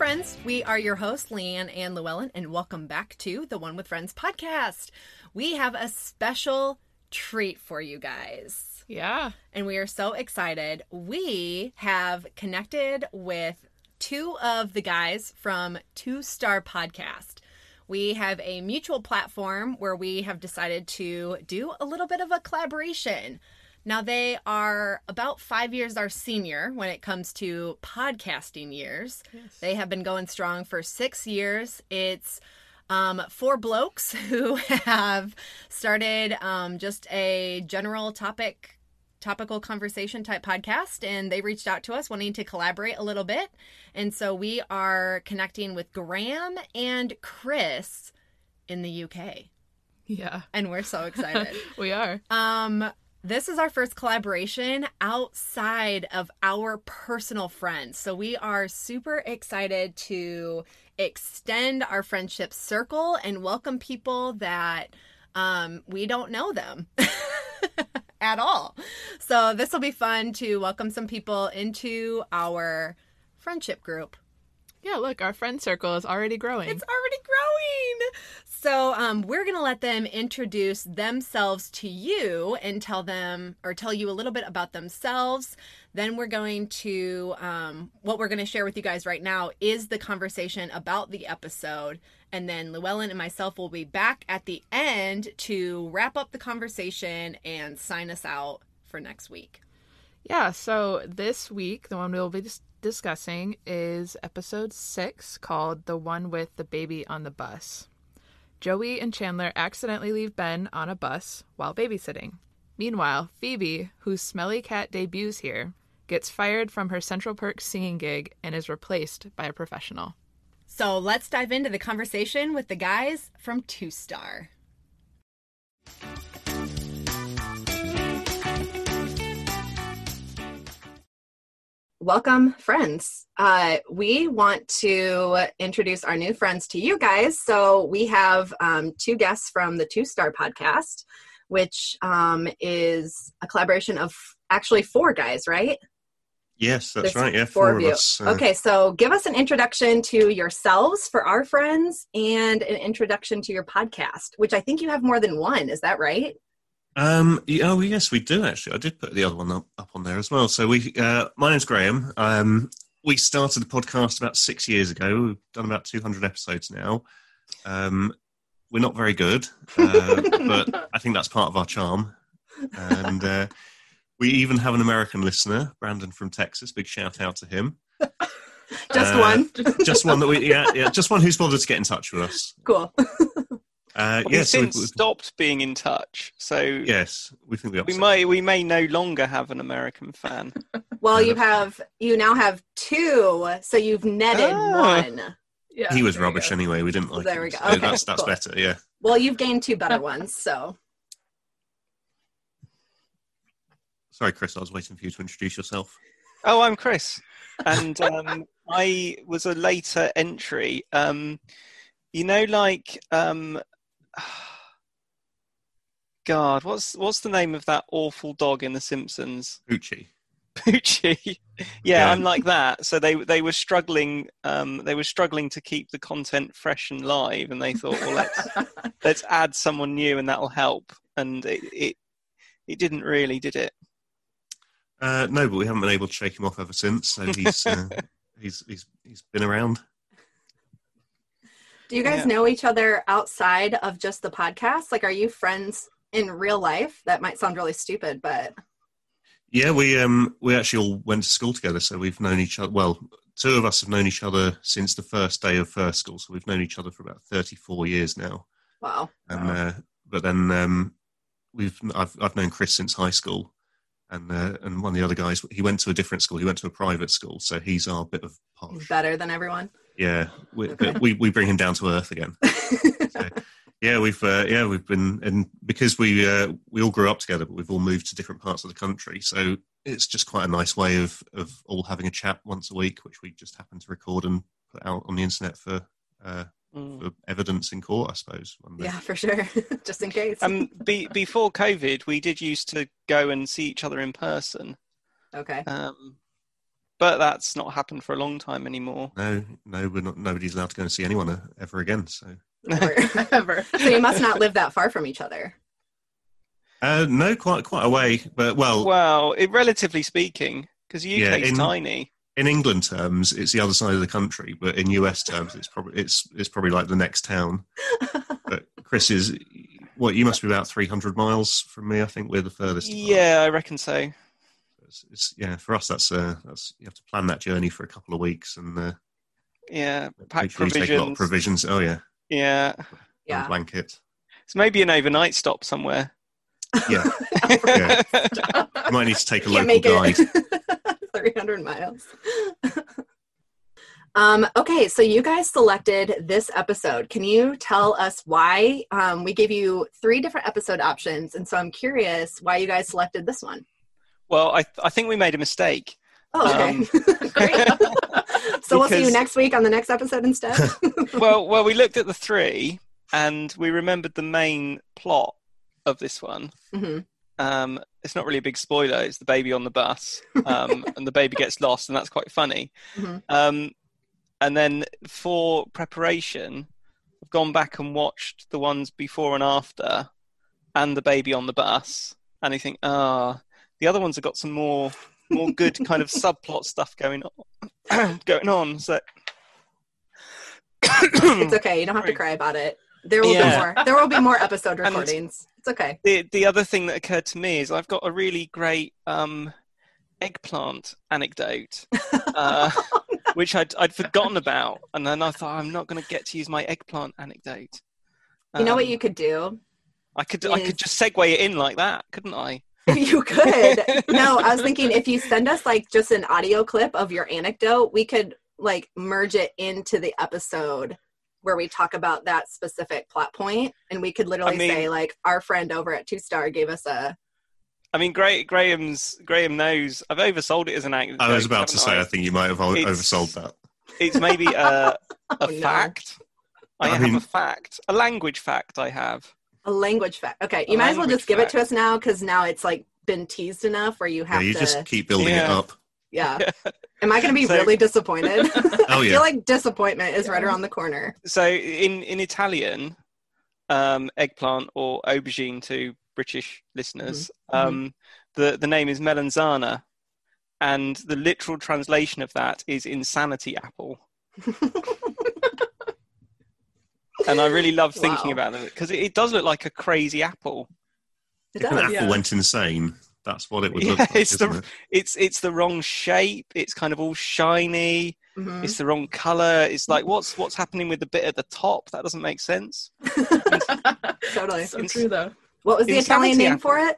friends. We are your hosts, Leanne and Llewellyn, and welcome back to the One with Friends podcast. We have a special treat for you guys. Yeah. And we are so excited. We have connected with two of the guys from Two Star Podcast. We have a mutual platform where we have decided to do a little bit of a collaboration. Now, they are about five years our senior when it comes to podcasting years. Yes. They have been going strong for six years. It's um, four blokes who have started um, just a general topic topical conversation type podcast and they reached out to us wanting to collaborate a little bit and so we are connecting with graham and chris in the uk Yeah. and we're so excited we are. um this is our first collaboration outside of our personal friends. So we are super excited to extend our friendship circle and welcome people that um, we don't know them at all. So this will be fun to welcome some people into our friendship group. Yeah, look, our friend circle is already growing. It's already growing. So um, we're gonna let them introduce themselves to you and tell them or tell you a little bit about themselves. Then we're going to um, what we're gonna share with you guys right now is the conversation about the episode, and then Llewellyn and myself will be back at the end to wrap up the conversation and sign us out for next week. Yeah, so this week, the one we'll be discussing is episode six called The One with the Baby on the Bus. Joey and Chandler accidentally leave Ben on a bus while babysitting. Meanwhile, Phoebe, whose smelly cat debuts here, gets fired from her Central Perk singing gig and is replaced by a professional. So let's dive into the conversation with the guys from Two Star. Welcome, friends. Uh, we want to introduce our new friends to you guys. So we have um, two guests from the Two Star podcast, which um, is a collaboration of actually four guys, right? Yes, that's There's right. Yeah, four four, of you. us. uh, Okay, so give us an introduction to yourselves for our friends and an introduction to your podcast, which I think you have more than one. Is that right? Um, yeah, oh, yes, we do actually. I did put the other one up, up on there as well. So we, uh, my name's Graham. Um, we started the podcast about six years ago. We've done about 200 episodes now. Um, we're not very good, uh, but I think that's part of our charm. And uh, we even have an American listener, Brandon from Texas. Big shout out to him. Just Uh, one. Just one that we, yeah, yeah, just one who's bothered to get in touch with us. cool. Uh, We've yeah, so since we've- we've- stopped being in touch, so yes, we think we, we may we may no longer have an American fan. Well, you have you now have two, so you've netted Ah. one. Yeah, he was rubbish go. anyway. We didn't like There him. we go. so Okay, that's that's cool. better. Yeah. Well, you've gained two better ones, so Sorry, Chris. I was waiting for you to introduce yourself. Oh, I'm Chris, and um, I was a later entry. Um, you know, like um, God, what's what's the name of that awful dog in The Simpsons? Uchi. Poochie. yeah, Yeah. I'm like that. So they they were struggling. Um, they were struggling to keep the content fresh and live, and they thought, well, let's let's add someone new, and that'll help. And it it, it didn't really, did it? Uh, no, but we haven't been able to shake him off ever since. So he's uh, he's he's he's been around. Do you guys Yeah. know each other outside of just the podcast? Like, are you friends in real life? That might sound really stupid, but Yeah, we um we actually all went to school together, so we've known each other. Well, two of us have known each other since the first day of first school, so we've known each other for about thirty four years now. wow. And Wow. uh, but then um, we've I've I've known Chris since high school, and uh, and one of the other guys he went to a different school. He went to a private school, so he's our bit of posh. better than everyone. Yeah, we, Okay. but we we bring him down to earth again. Yeah, we've uh, yeah we've been and because we uh, we all grew up together, but we've all moved to different parts of the country, so it's just quite a nice way of of all having a chat once a week, which we just happen to record and put out on the internet for uh, Mm. for evidence in court, I suppose. yeah, for sure. just in case. Um, be, before COVID, we did used to go and see each other in person. okay. Um, but that's not happened for a long time anymore. No, no, we're not. Nobody's allowed to go and see anyone uh, ever again. So, Or- Ever. so you must not live that far from each other. uh, no, quite quite away. But well, Well, it, relatively speaking, because the UK is in- tiny. in England terms, it's the other side of the country. But in US terms, it's probably it's it's probably like the next town. But Chris is what you must be about three hundred miles from me. I think we're the furthest. apart. Yeah, I reckon so. It's, it's, yeah. For us, that's uh, that's you have to plan that journey for a couple of weeks and uh, Yeah, pack make sure you take a lot of provisions. provisions. Oh yeah, Yeah, and Yeah. blanket. it's maybe an overnight stop somewhere. Yeah, yeah. You might need to take a Can't local guide. 300 miles. um, okay, so you guys selected this episode. Can you tell us why? Um, we gave you three different episode options, and so I'm curious why you guys selected this one. Well, I I think we made a mistake. Oh, okay. Um, Great. so we'll see you next week on the next episode instead. well, well, we looked at the three and we remembered the main plot of this one. Mhm. Um, it's not really a big spoiler. It's the baby on the bus, um, and the baby gets lost, and that's quite funny. Mhm. Um, and then for preparation, I've gone back and watched the ones before and after, and the baby on the bus, and I think, ah, the other ones have got some more, more good kind of subplot stuff going on, going on. So it's okay. You don't have to cry about it. There will Yeah. be more. There will be more episode recordings. It's okay. the the other thing that occurred to me is I've got a really great um, eggplant anecdote, uh, which I'd I'd forgotten about, and then I thought I'm not going to get to use my eggplant anecdote. You know what Um, you could do? I could I could just segue it in like that, couldn't I? you could. No, I was thinking if you send us like just an audio clip of your anecdote, we could like merge it into the episode where we talk about that specific plot point and we could literally I mean- say like our friend over at Two Star gave us a I mean, Gra- Graham's Graham knows I've oversold it as an anecdote. I was about to say, haven't I think you might have It's- oversold that. It's maybe a, a Oh, no. fact. I, I have mean- a fact, a language fact. I have. A language fact. Okay, you A might as well language just give it to us now because now it's like been teased enough where you have Yeah, have you to. just keep building it up. yeah. Am I going to be So- really disappointed? Oh I feel like disappointment is right around the corner. So in in Italian, um, eggplant or aubergine to British listeners, Mhm. um, the the name is melanzana, and the literal translation of that is insanity apple. And I really love thinking Wow. about it because it, it does look like a crazy apple. It If an apple yeah. went insane, that's what it would Yeah, look like. it's the- isn't it? It's it's the wrong shape. It's kind of all shiny. Mhm. It's the wrong color. It's like what's what's happening with the bit at the top? That doesn't make sense. Totally. so true though. What was the Italian name apple. for it?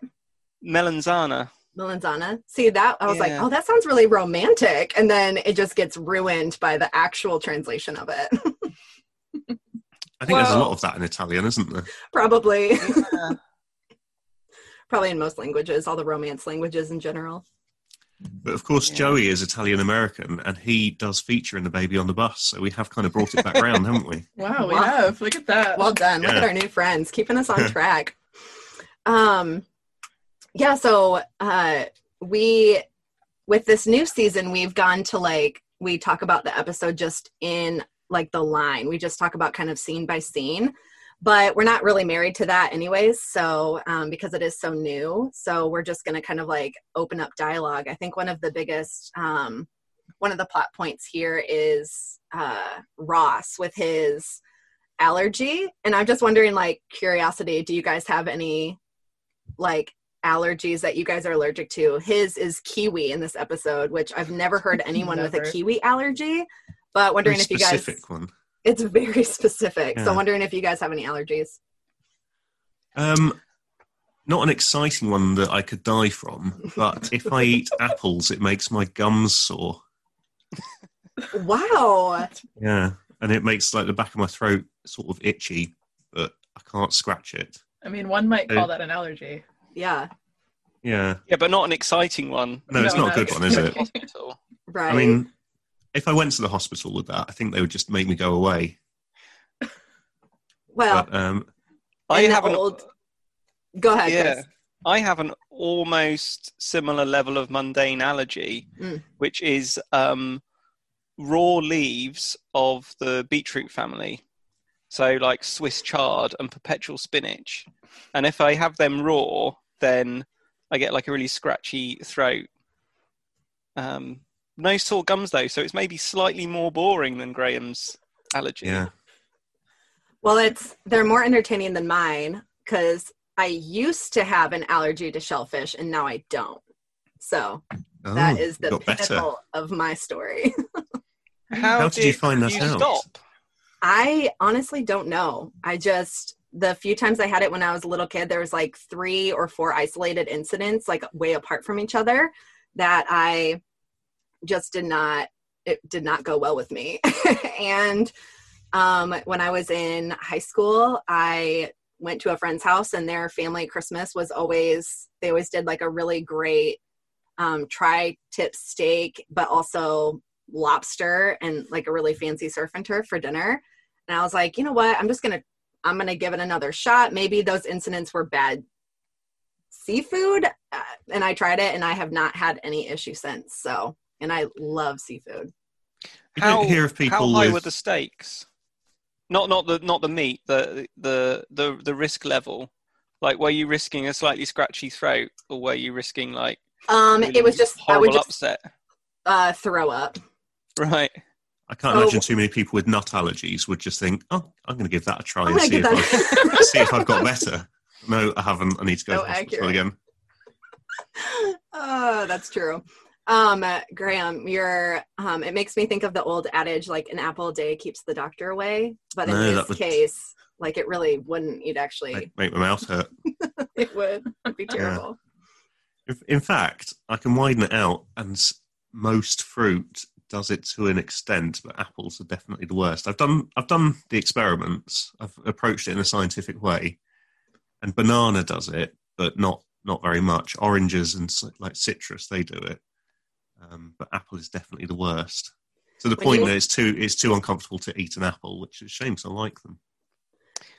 Melanzana. Melanzana. See that? I was like, oh, that sounds really romantic. And then it just gets ruined by the actual translation of it. I think there's a lot of that in Italian, isn't there? Probably. Yeah. Probably in most languages, all the romance languages in general. But of course, Yeah. Joey is Italian American, and he does feature in the baby on the bus. So we have kind of brought it back round, haven't we? Wow, we Wow. have. Look at that. Well done. Look at our new friends keeping us on track. Um yeah, so uh we with this new season we've gone to like we talk about the episode just in like the line. We just talk about kind of scene by scene. But we're not really married to that anyways, so um because it is so new. So we're just going to kind of like open up dialogue. I think one of the biggest um one of the plot points here is uh Ross with his allergy and i'm just wondering like curiosity do you guys have any like allergies that you guys are allergic to his is kiwi in this episode which i've never heard anyone with a kiwi allergy but wondering Very if you guys specific one. it's very specific so Yeah. wondering if you guys have any allergies Um, not an exciting one that I could die from, but if I eat apples, it makes my gums sore. wow Yeah, and it makes like the back of my throat sort of itchy, but I can't scratch it. I mean, one might Uh, call that an allergy. yeah Yeah, Yeah, but not an exciting one. no, it's No, not a good one, is it? Hospital. right I mean, if I went to the hospital with that, I think they would just make me go away. well But um, I have an old- go ahead yeah. Chris. I have an almost similar level of mundane allergy, Mm. which is um, raw leaves of the beetroot family. So, like Swiss chard and perpetual spinach. And if I have them raw, then I get like a really scratchy throat. Um, no sore gums though, so it's maybe slightly more boring than Graham's allergy. Yeah. Well, it's they're more entertaining than mine because I used to have an allergy to shellfish and now I don't. So Oh, that is the got better. pinnacle of my story. How did you find that you out? Stop? I honestly don't know. I just the few times I had it when I was a little kid, there was like three or four isolated incidents, like way apart from each other, that I just did not. It did not go well with me. and um, when I was in high school, I went to a friend's house, and their family Christmas was always they always did like a really great um, tri-tip steak, but also lobster and like a really fancy surf and turf for dinner. And I was like, you know what? I'm just gonna I'm gonna give it another shot. Maybe those incidents were bad seafood, uh, and I tried it, and I have not had any issue since. So, and I love seafood. You don't hear of people how high with were the stakes? Not not the not the meat, the the the the risk level. Like, were you risking a slightly scratchy throat, or were you risking like Um, really it was just I horrible would just upset? uh, throw up. Right. I can't So- imagine too many people with nut allergies would just think, "Oh, I'm going to give that a try I'm and see if, that. I, see if I've got better." No, I haven't. I need to go So to hospital accurate. again. oh, that's true. Um, Graham, you're um, it makes me think of the old adage like an apple a day keeps the doctor away. But in No, this would- case, like it really wouldn't. You'd actually Make, make my mouth hurt. it would It'd be terrible. In, in fact, I can widen it out, and s- most fruit does it to an extent, but apples are definitely the worst. I've done I've done the experiments. I've approached it in a scientific way, and banana does it, but not not very much. Oranges and like citrus, they do it, um, but apple is definitely the worst. So the When point you- that too it's too uncomfortable to eat an apple, which is a shame. 'cause I like them.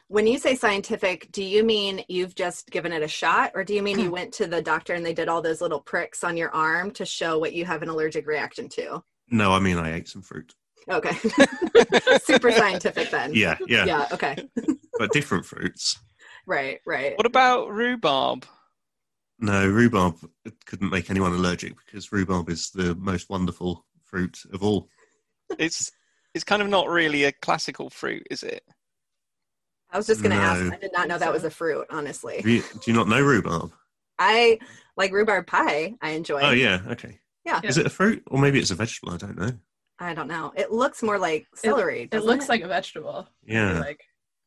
When you say scientific, do you mean you've just given it a shot, or do you mean you went to the doctor and they did all those little pricks on your arm to show what you have an allergic reaction to? No, I mean I ate some fruit. Okay, super scientific then. Yeah, yeah, Yeah. Okay. but different fruits. Right. Right. What about rhubarb? No, rhubarb couldn't make anyone allergic because rhubarb is the most wonderful fruit of all. It's it's kind of not really a classical fruit, is it? I was just gonna ask. I did not know that was a fruit. Honestly, Do you, do you not know rhubarb? I like rhubarb pie. I enjoy. Oh yeah, okay. Yeah. Is it a fruit or maybe it's a vegetable? I don't know. I don't know. It looks more like celery. It doesn't looks like a vegetable. Yeah, Like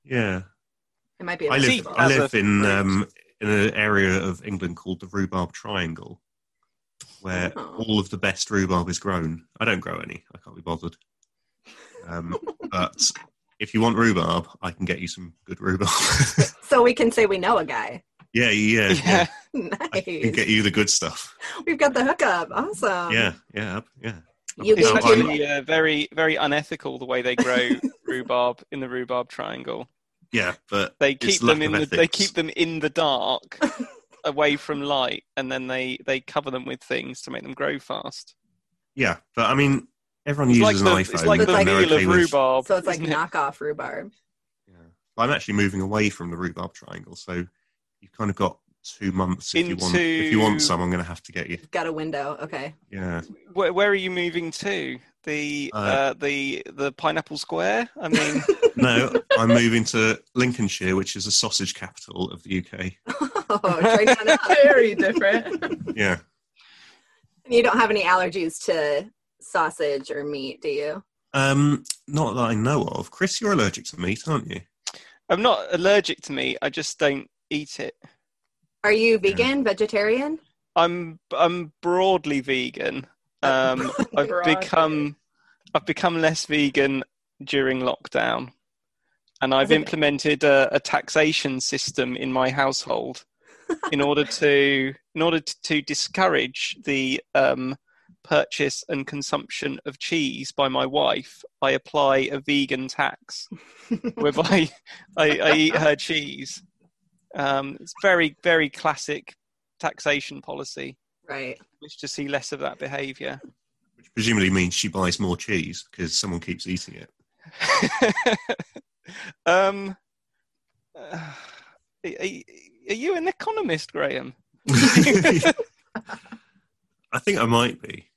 yeah. it might be. A I live. I as a live in um, in an area of England called the Rhubarb Triangle, where Oh. all of the best rhubarb is grown. I don't grow any. I can't be bothered. Um, but if you want rhubarb, I can get you some good rhubarb. So we can say we know a guy. yeah, yeah, yeah. I can get you the good stuff. We've got the hookup. Awesome. yeah, yeah, yeah. You It's No, actually uh, very very unethical the way they grow rhubarb in the rhubarb triangle. Yeah, but They keep them in the they keep them in the dark, away from light, and then they they cover them with things to make them grow fast. yeah, but I mean, everyone It's uses like the an iPhone. it's like the like- and meal okay of with- rhubarb. So it's like isn't it? knockoff rhubarb. Yeah. I'm actually moving away from the rhubarb triangle, so you've kind of got two months if you want. If you want Into- some, I'm going to have to get you. Got a window. Okay. Yeah, Where, where are you moving to? The uh, Uh, the the pineapple square. I mean, no, I'm moving to Lincolnshire, which is the sausage capital of the UK. Oh, try that very different. Yeah, You don't have any allergies to sausage or meat, do you? um, not that I know of. Chris, you're allergic to meat, aren't you? I'm not allergic to meat. I just don't eat it. Are you vegan, vegetarian? I'm I'm broadly vegan. Um, I've become I've become less vegan during lockdown, and I've implemented a, a taxation system in my household in order to in order to, to discourage the um, purchase and consumption of cheese by my wife. I apply a vegan tax whereby I, I eat her cheese. Um, it's very very classic taxation policy. Right. Wish to see less of that behaviour. Which presumably means she buys more cheese because someone keeps eating it. um, uh, are, are you an economist, Graham? I think I might be.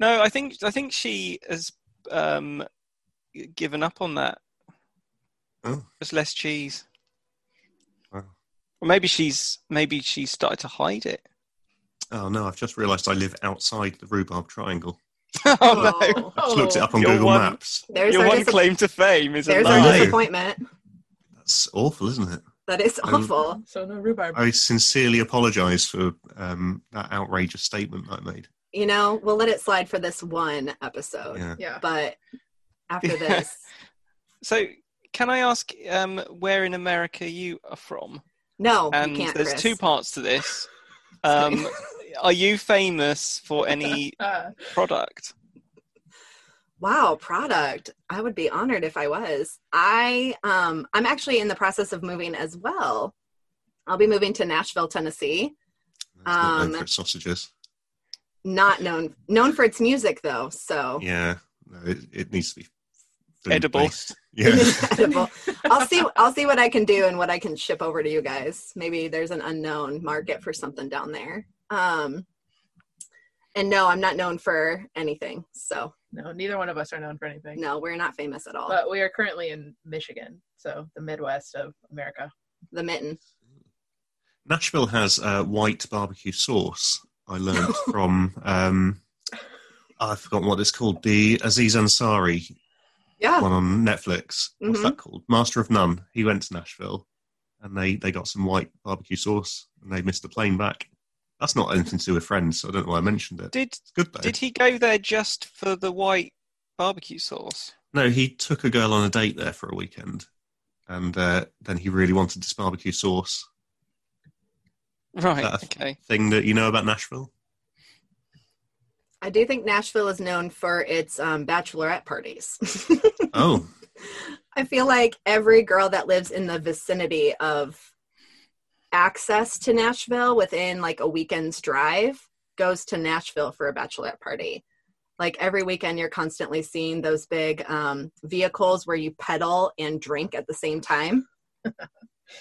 No, I think I think she has um, given up on that. Oh. Just less cheese. Wow. Or maybe she's maybe she's started to hide it. Oh no, I've just realised I live outside the rhubarb triangle. oh no! Oh, I just looked it up on Your Google one- Maps. There's Your our, one dis- claim to fame is a there's I our know. lie. disappointment. That's awful, isn't it? That is Um, awful. So no rhubarb. I sincerely apologise for um, that outrageous statement I made. You know, we'll let it slide for this one episode. Yeah. yeah. But after this, So, can I ask um, where in America you are from? No, And you can't. there's Chris. two parts to this. Um, are you famous for any Uh, product? Wow, product. I would be honored if I was. I um I'm actually in the process of moving as well. I'll be moving to Nashville, Tennessee. It's not known Um, for sausages. Not known known for its music though, so Yeah, no, it, it needs to be Edible. food-based. Yeah, edible. I'll see I'll see what I can do and what I can ship over to you guys. Maybe there's an unknown market for something down there. Um and no, I'm not known for anything. So no, neither one of us are known for anything. no, we're not famous at all. But we are currently in Michigan, so the Midwest of America. the mitten. Nashville has uh, white barbecue sauce. I learned from um, I've forgotten what it's called. The Aziz Ansari Yeah. one on Netflix. What's Mhm. that called? Master of None. He went to Nashville, and they they got some white barbecue sauce, and they missed the plane back. That's not anything to do with Friends, so I don't know why I mentioned it. Did It's good though. did he go there just for the white barbecue sauce? No, he took a girl on a date there for a weekend, and uh, then he really wanted this barbecue sauce. Right. Okay. Thing that you know about Nashville? I do think Nashville is known for its um, bachelorette parties. Oh, I feel like every girl that lives in the vicinity of access to Nashville within like a weekend's drive goes to Nashville for a bachelorette party. Like every weekend, you're constantly seeing those big um, vehicles where you pedal and drink at the same time.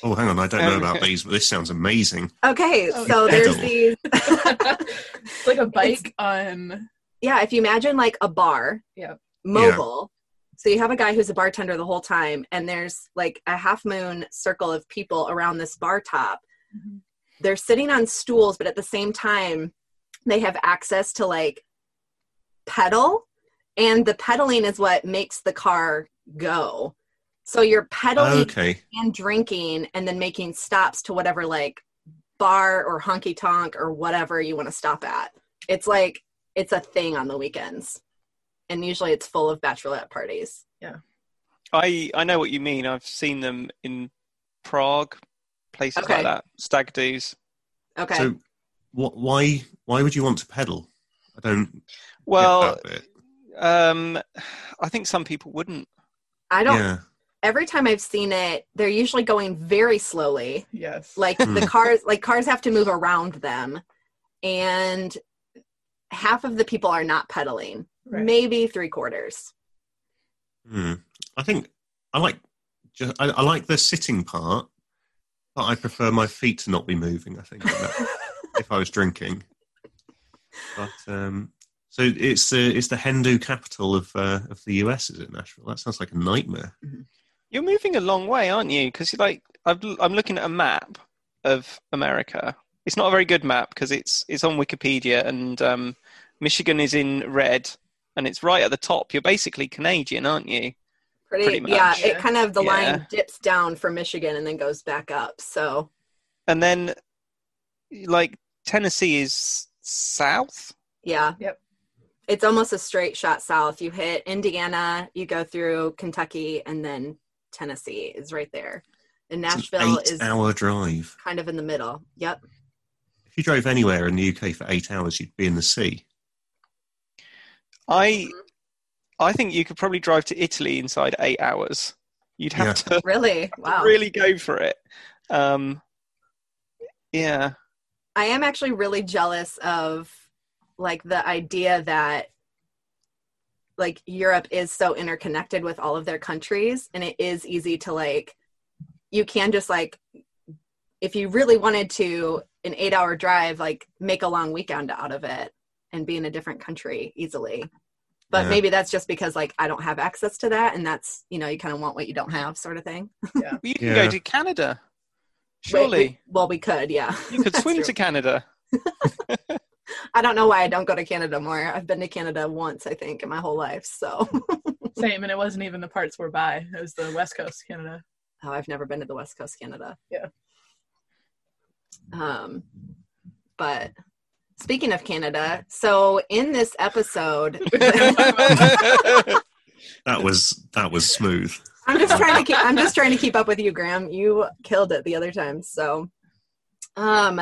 oh, hang on, I don't know Um, about these, but this sounds amazing. Okay, Oh, so pedal. there's these. it's like a bike on. yeah, if you imagine like a bar, Yep. mobile. So you have a guy who's a bartender the whole time, and there's like a half moon circle of people around this bar top. They're sitting on stools, but at the same time, they have access to like pedal, and the pedaling is what makes the car go. So you're pedaling Okay, and drinking, and then making stops to whatever like bar or honky tonk or whatever you want to stop at. It's like it's a thing on the weekends, and usually it's full of bachelorette parties. Yeah. I I know what you mean. I've seen them in Prague, places Okay. like that. Stag do's. Okay. so what? Why? Why would you want to pedal? I don't. Well, get that bit. um, I think some people wouldn't. I don't. Yeah. Every time I've seen it, they're usually going very slowly. Yes. Like Hmm. the cars, like cars have to move around them, and half of the people are not pedaling. Right. Maybe three quarters. Hmm. I think I like. Just, I, I like the sitting part, but I prefer my feet to not be moving. I think if I was drinking. But um, so it's the it's the hen do capital of uh, of the US, is it Nashville? That sounds like a nightmare. You're moving a long way, aren't you? Because like I've, I'm looking at a map of America. It's not a very good map because it's it's on Wikipedia and um, Michigan is in red and it's right at the top. You're basically Canadian, aren't you? Pretty, Pretty much. yeah. It kind of the Yeah. line dips down for Michigan and then goes back up. So And then like Tennessee is south. yeah. Yep. It's almost a straight shot south. You hit Indiana, you go through Kentucky, and then Tennessee is right there. And Nashville an is eight-hour drive. kind of in the middle. Yep. If you drove anywhere in the UK for eight hours, you'd be in the sea. I I think you could probably drive to Italy inside eight hours. You'd have Yeah. to Really? Wow. really go for it. Um, yeah. I am actually really jealous of like the idea that like Europe is so interconnected with all of their countries and it is easy to like you can just like if you really wanted to an 8 hour drive like make a long weekend out of it and be in a different country easily. But Yeah. maybe that's just because like I don't have access to that and that's you know you kind of want what you don't have sort of thing. You can Yeah. go to Canada. Wait, Surely we- well we could, yeah. you could swim true. to Canada. I don't know why I don't go to Canada more. I've been to Canada once, I think, in my whole life. So, Same, and it wasn't even the parts we're by. It was the West Coast Canada. oh, I've never been to the West Coast, Canada. Yeah. Um, but speaking of Canada, so in this episode, That was that was smooth. I'm just trying to keep. I'm just trying to keep up with you, Graham. You killed it the other time. So, um,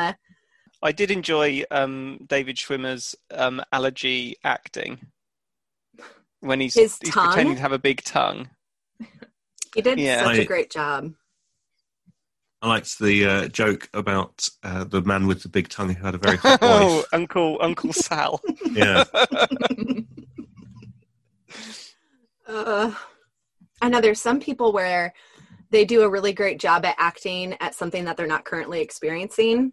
I did enjoy um, David Schwimmer's um, allergy acting when he's, His he's tongue? pretending to have a big tongue. he did Yeah. such a I- great job. I liked the uh, joke about uh, the man with the big tongue who had a very hot oh, wife. Uncle Uncle Sal. Yeah, Uh, I know there's some people where they do a really great job at acting at something that they're not currently experiencing.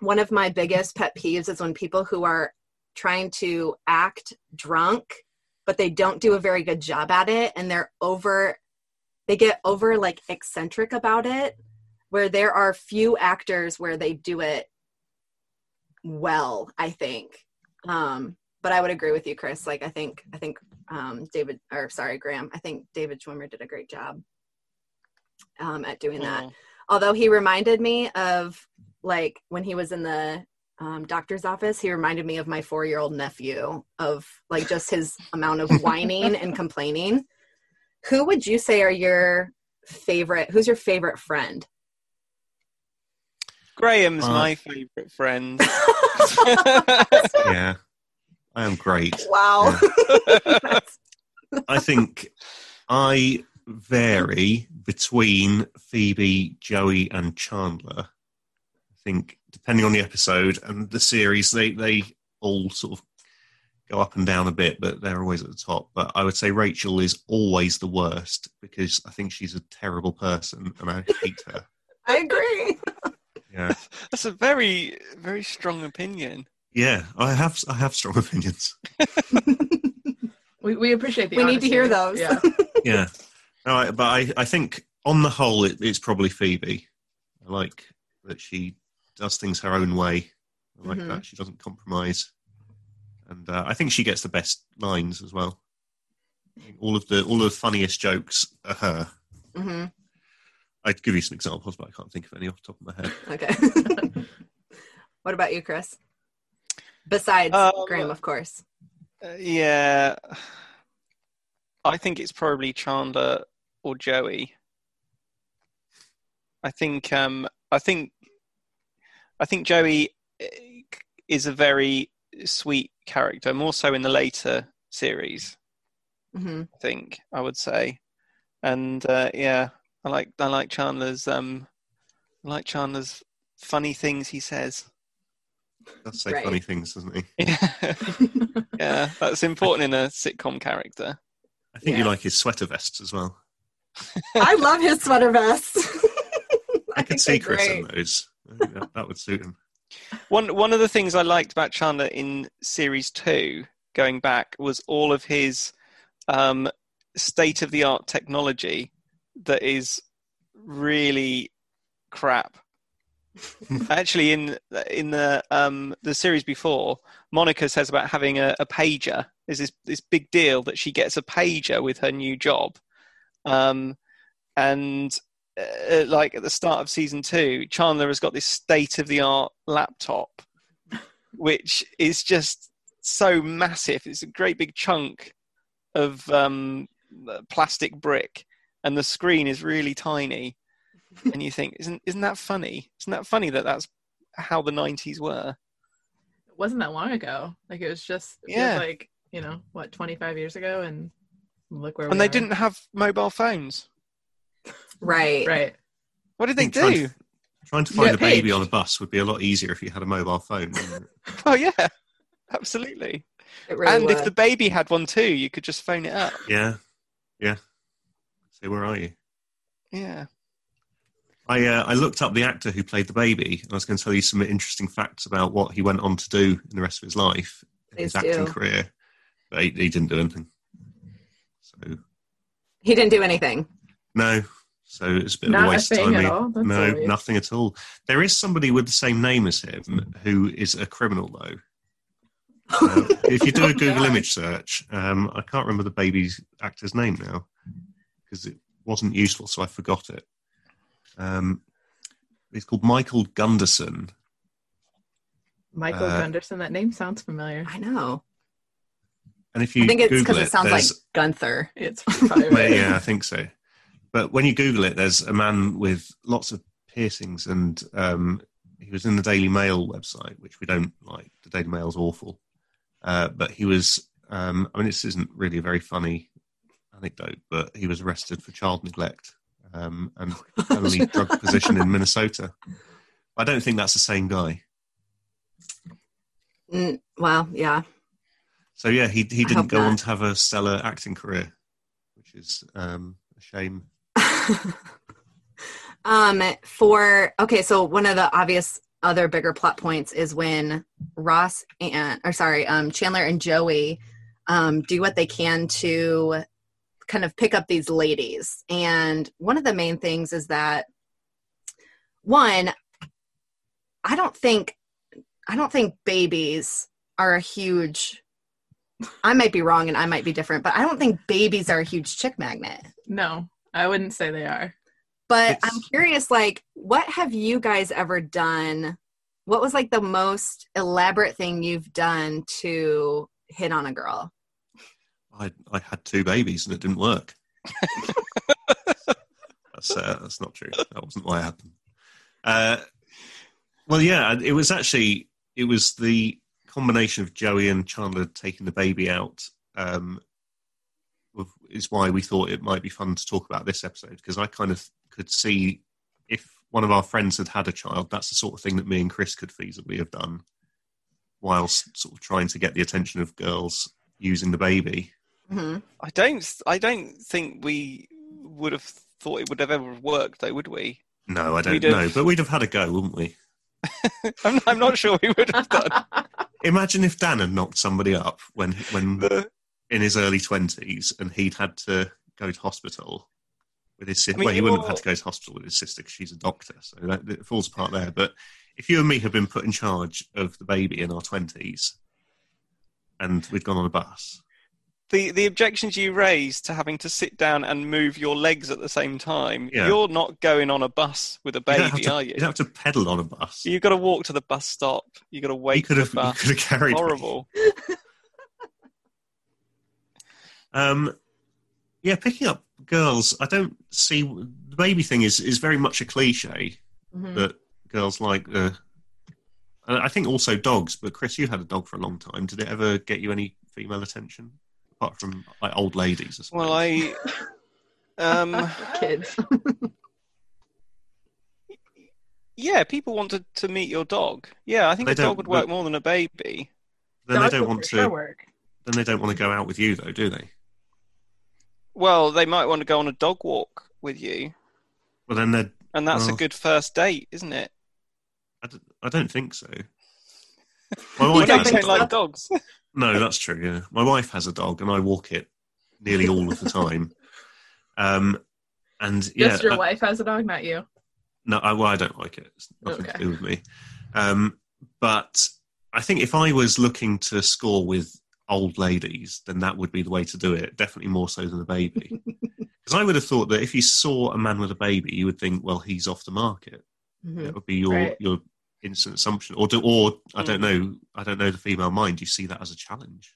One of my biggest pet peeves is when people who are trying to act drunk, but they don't do a very good job at it and they're over, they get over like eccentric about it, where there are few actors where they do it well, I think. Um, but I would agree with you, Chris. Like, I think, I think um, David, or sorry, Graham. I think David Schwimmer did a great job um, at doing that. Oh. Although he reminded me of like when he was in the um, doctor's office, he reminded me of my four-year-old nephew of like just his amount of whining and complaining. Who would you say are your favorite? Who's your favorite friend? Graham's Uh, my favourite friend. yeah. I am great. wow. That's- I think I vary between Phoebe, Joey, and Chandler. I think depending on the episode and the series, they they all sort of go up and down a bit, but they're always at the top. But I would say Rachel is always the worst because I think she's a terrible person and I hate her. I agree. Yeah, That's a very very strong opinion. yeah. I have I have strong opinions. We, we appreciate the We need to hear those. Yeah. Yeah, no, I, but I, I think on the whole, it, it's probably Phoebe. I like that she does things her own way. I like Mhm. that she doesn't compromise, and uh, I think she gets the best lines as well. All of the all of the funniest jokes are her. hmm I'd give you some examples, but I can't think of any off the top of my head. Okay. what about you, Chris? Besides Um, Graham, of course. Uh, yeah, I think it's probably Chandler or Joey. I think um, I think I think Joey eh, is a very sweet character, more so in the later series. hmm I think I would say, and uh, yeah, I like I like Chandler's um, I like Chandler's funny things he says. Does say Right. funny things, doesn't he? Yeah, yeah, that's important in a sitcom character. I think you like his sweater vests as well. I love his sweater vest. I could see think they're Chris in those. That, that would suit him. One one of the things I liked about Chandler in series two, going back, was all of his um, state of the art technology that is really crap. Actually, in in the um, the series before, Monica says about having a, a pager. There's this this big deal that she gets a pager with her new job, um, and uh, like at the start of season two, Chandler has got this state of the art laptop, which is just so massive. It's a great big chunk of um, plastic brick, and the screen is really tiny. and you think, isn't isn't that funny? Isn't that funny that that's how the '90s were? It wasn't that long ago. Like it was just it Yeah. like, you know, what, 25 years ago and look where And they are. didn't have mobile phones. Right. Right. What did they I'm trying do? to- Trying to find get a baby paged. on a bus would be a lot easier if you had a mobile phone. Oh yeah, absolutely. Really and if the baby had one too, you could just phone it up. yeah, yeah. Say, where are you? Yeah. I uh, I looked up the actor who played the baby, and I was going to tell you some interesting facts about what he went on to do in the rest of his life, his Please acting career. But he, he didn't do anything. So he didn't do anything. no, so it's a bit Not of a a waste of time. at all? That's no, so nothing at all. There is somebody with the same name as him who is a criminal, though. Uh, if you do a Oh, Google God. image search, um, I can't remember the baby's actor's name now because it wasn't useful, so I forgot it. Um, he's called Michael Gunderson. Michael Uh, Gunderson. That name sounds familiar. I know. And if you I think it's Google because it, it sounds like Gunther. It's probably right. yeah, I think so. But when you Google it, there's a man with lots of piercings, and um, he was in the Daily Mail website, which we don't like. The Daily Mail's awful. Uh, but he was, um, I mean, this isn't really a very funny anecdote, but he was arrested for child neglect um, and felony drug possession in Minnesota. I don't think that's the same guy. Mm, well, yeah. So yeah, he he didn't hope go on to have a stellar acting career, which is um, a shame. um for okay so one of the obvious other bigger plot points is when ross and or sorry um chandler and joey um do what they can to kind of pick up these ladies. And one of the main things is that one i don't think i don't think babies are a huge i might be wrong and i might be different but i don't think babies are a huge chick magnet. No, I wouldn't say they are. but It's- I'm curious, like, what have you guys ever done? What was like the most elaborate thing you've done to hit on a girl? I I had two babies and it didn't work. that's uh, that's not true. That wasn't why it happened. Uh, well, yeah, it was actually it was the combination of Joey and Chandler taking the baby out. Um, of- is why we thought it might be fun to talk about this episode because I kind of could see if one of our friends had had a child, that's the sort of thing that me and Chris could feasibly have done, whilst sort of trying to get the attention of girls using the baby. hmm I don't. I don't think we would have thought it would have ever worked, though, would we? No, I don't We'd have- know, but we'd have had a go, wouldn't we? I'm, I'm not sure we would have done. Imagine if Dan had knocked somebody up when when The, in his early twenties, and he'd had to go to hospital with his sister. I mean, well, he wouldn't have had to go to hospital with his sister because she's a doctor, so that it falls apart there. But if you and me had been put in charge of the baby in our twenties, and we'd gone on a bus, the the objections you raise to having to sit down and move your legs at the same time. Yeah. You're not going on a bus with a you baby, to, are you? would have to pedal on a bus. You've got to walk to the bus stop. You've got to you wait could for have the you could have carried. Horrible. Um, yeah, picking up girls. I don't see the baby thing is is very much a cliche hmm that girls like. Uh, I think also dogs. But Chris, you had a dog for a long time. Did it ever get you any female attention apart from like old ladies? I? Well, I. Um, Kids. yeah, people wanted to meet your dog. Yeah, I think They a dog would work but- more than a baby. then they don't want to. work. Then they don't want to go out with you, though, do they? Well, they might want to go on a dog walk with you, Well, then they're. and that's Well- a good first date, isn't it? I don't, I don't think so. My You wife don't has a think dog. like dogs. No, that's true. Yeah, my wife has a dog, and I walk it nearly all of the time. Um, and yeah, Just your uh, wife has a dog, not you. No, I, well, I don't like it. It's nothing to Okay. do with me. Um, but I think if I was looking to score with old ladies, then that would be the way to do it. Definitely more so than a baby. Because I would have thought that if you saw a man with a baby, you would think, well, he's off the market. Mhm. That would be your Right. your instant assumption. Or do, or I don't Mm. know. I don't know the female mind. You see that as a challenge.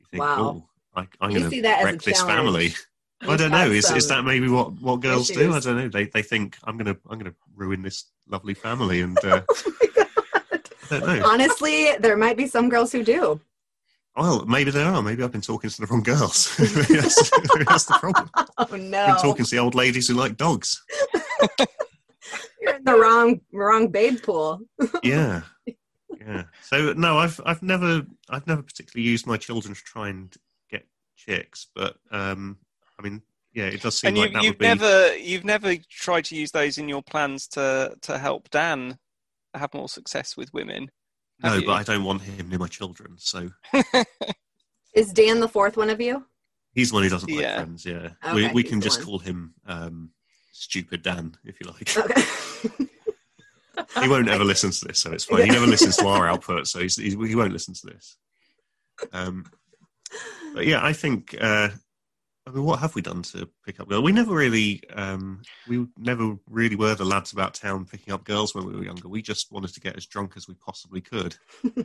You think, Wow. oh, I, I'm going to wreck this challenge. family. I don't know. Is is that maybe what, what girls do? I don't know. They they think I'm gonna I'm gonna ruin this lovely family, and uh, Oh my God. I don't know. Honestly, there might be some girls who do. Well, maybe there are. Maybe I've been talking to the wrong girls. maybe, that's, maybe that's the problem. Oh I've no! been talking to the old ladies who like dogs. You're in the wrong wrong babe pool. yeah, yeah. So no, I've I've never I've never particularly used my children to try and get chicks, but um, I mean, yeah, it does seem And like you, that you've would be. never you've never tried to use those in your plans to to help Dan have more success with women. No, you? but I don't want him near my children. So Is Dan the fourth one of you? he's the one who doesn't like Yeah. friends. Yeah, Okay, we we he's can the just one. call him um, stupid Dan if you like. Okay. he won't ever listen to this, so it's fine. He never listens to our output, so he's, he's, he won't listen to this. Um, but yeah, I think. Uh, I mean, what have we done to pick up girls? We never really, um, we never really were the lads about town picking up girls when we were younger. We just wanted to get as drunk as we possibly could.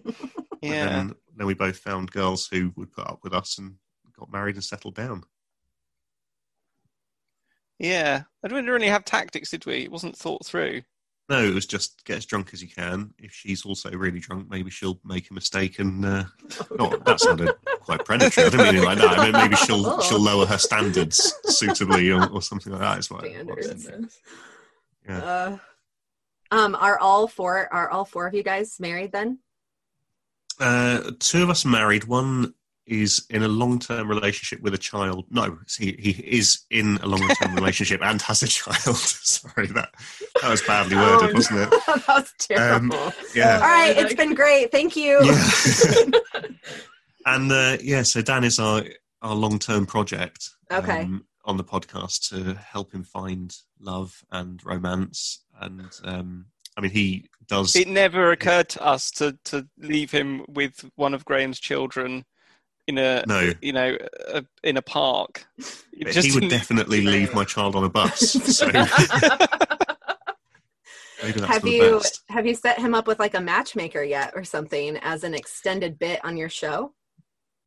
Yeah. And then, then we both found girls who would put up with us and got married and settled down. Yeah. I didn't really have tactics, did we? It wasn't thought through. No, it was just get as drunk as you can. If she's also really drunk, maybe she'll make a mistake and uh, not that sounded quite predatory. I didn't mean it like that. I mean maybe she'll she'll lower her standards suitably or, or something like that. Is what. Standards. Yeah. Uh, um, are all four are all four of you guys married then? Uh, two of us married. One is in a long-term relationship with a child. No, he he is in a long-term relationship and has a child. Sorry, that that was badly worded, Oh, wasn't it? that was terrible. Um, Yeah. all right, it's been great. Thank you. Yeah. and uh, yeah, so Dan is our our long term project. Okay. um, on the podcast to help him find love and romance, and um, I mean he does. It never occurred to us to, to leave him with one of Graham's children in a no, you know a, in a park. It but just he would didn't- definitely leave my child on a bus. So maybe that's have you best. have you set him up with like a matchmaker yet or something as an extended bit on your show?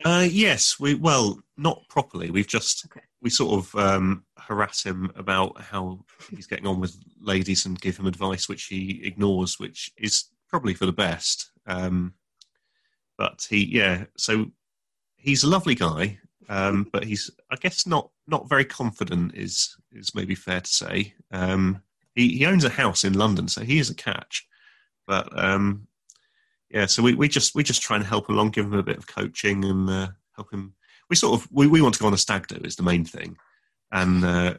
Uh, yes, we well not properly. We've just Okay. we sort of um, harass him about how he's getting on with ladies and give him advice which he ignores, which is probably for the best. Um, but he, yeah, so he's a lovely guy, um, but he's I guess not not very confident is is maybe fair to say. Um, he he owns a house in London, so he is a catch, but um, yeah, so we, we just we just try and help along, give him a bit of coaching and uh, help him. We sort of we, we want to go on a stag do is the main thing, and uh,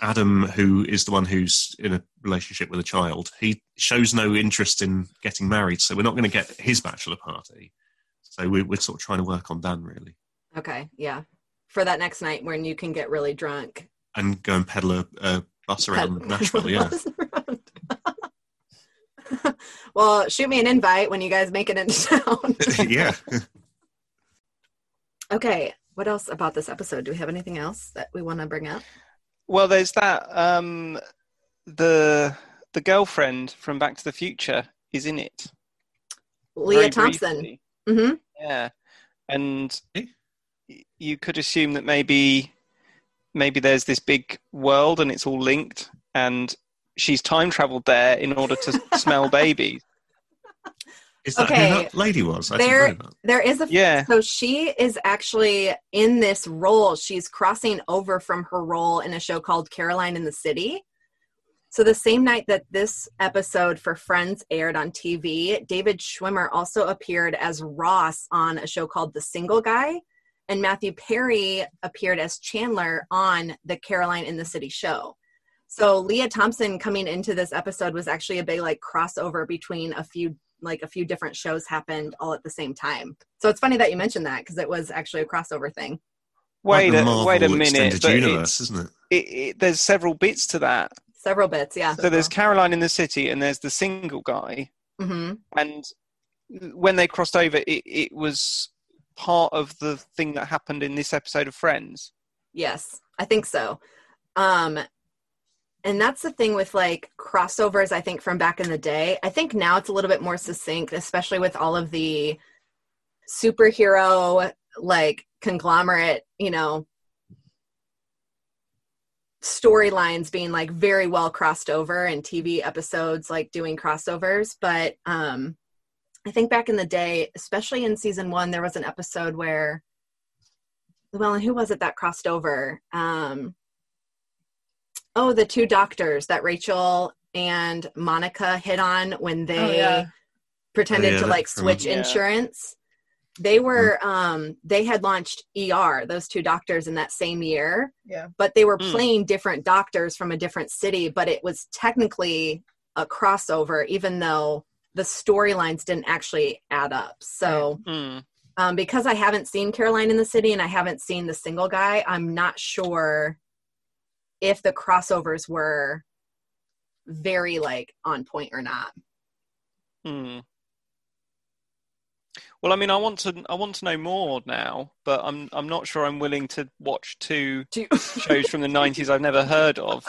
Adam, who is the one who's in a relationship with a child, he shows no interest in getting married, so we're not going to get his bachelor party. So we, we're sort of trying to work on Dan really, Okay, yeah. For that next night when you can get really drunk. and go and pedal a, a bus around Nashville. Yeah, well, shoot me an invite when you guys make it into town. yeah. okay, what else about this episode? Do we have anything else that we want to bring up? Well, there's that. Um, the the girlfriend from Back to the Future is in it. Lea very Thompson. briefly. Hmm Yeah, and you could assume that maybe maybe there's this big world and it's all linked, and she's time traveled there in order to smell babies. Is that Okay, who that lady was? I there- didn't know that. There is a Yeah, So she is actually in this role. She's crossing over from her role in a show called Caroline in the City. So the same night that this episode for Friends aired on TV, David Schwimmer also appeared as Ross on a show called The Single Guy, and Matthew Perry appeared as Chandler on the Caroline in the City show. So Lea Thompson coming into this episode was actually a big like crossover between a few like a few different shows happened all at the same time. So it's funny that you mentioned that because it was actually a crossover thing. wait Like a Marvel wait a minute. Extended But universe, it's, isn't it? it, it, there's several bits to that. Several bits, yeah. So there's Caroline in the City, and there's the single guy. hmm and when they crossed over it, it was part of the thing that happened in this episode of friends Yes, I think so. Um, and that's the thing with like crossovers, I think, from back in the day. I think now it's a little bit more succinct, especially with all of the superhero like conglomerate, you know, storylines being like very well crossed over and TV episodes like doing crossovers. But um I think back in the day, especially in season one, there was an episode where well, and who was it that crossed over? Um, oh, the two doctors that Rachel and Monica hit on when they Oh, yeah. pretended Oh, yeah, to like that's from- switch Yeah. insurance. They were um they had launched ER, those two doctors in that same year, Yeah. but they were Hmm. playing different doctors from a different city, but it was technically a crossover even though the storylines didn't actually add up. So Hmm. um, because I haven't seen Caroline in the City and I haven't seen the single guy, I'm not sure if the crossovers were very like on point or not. Hmm. Well, I mean, I want to I want to know more now, but I'm I'm not sure I'm willing to watch two Do shows from the '90s I've never heard of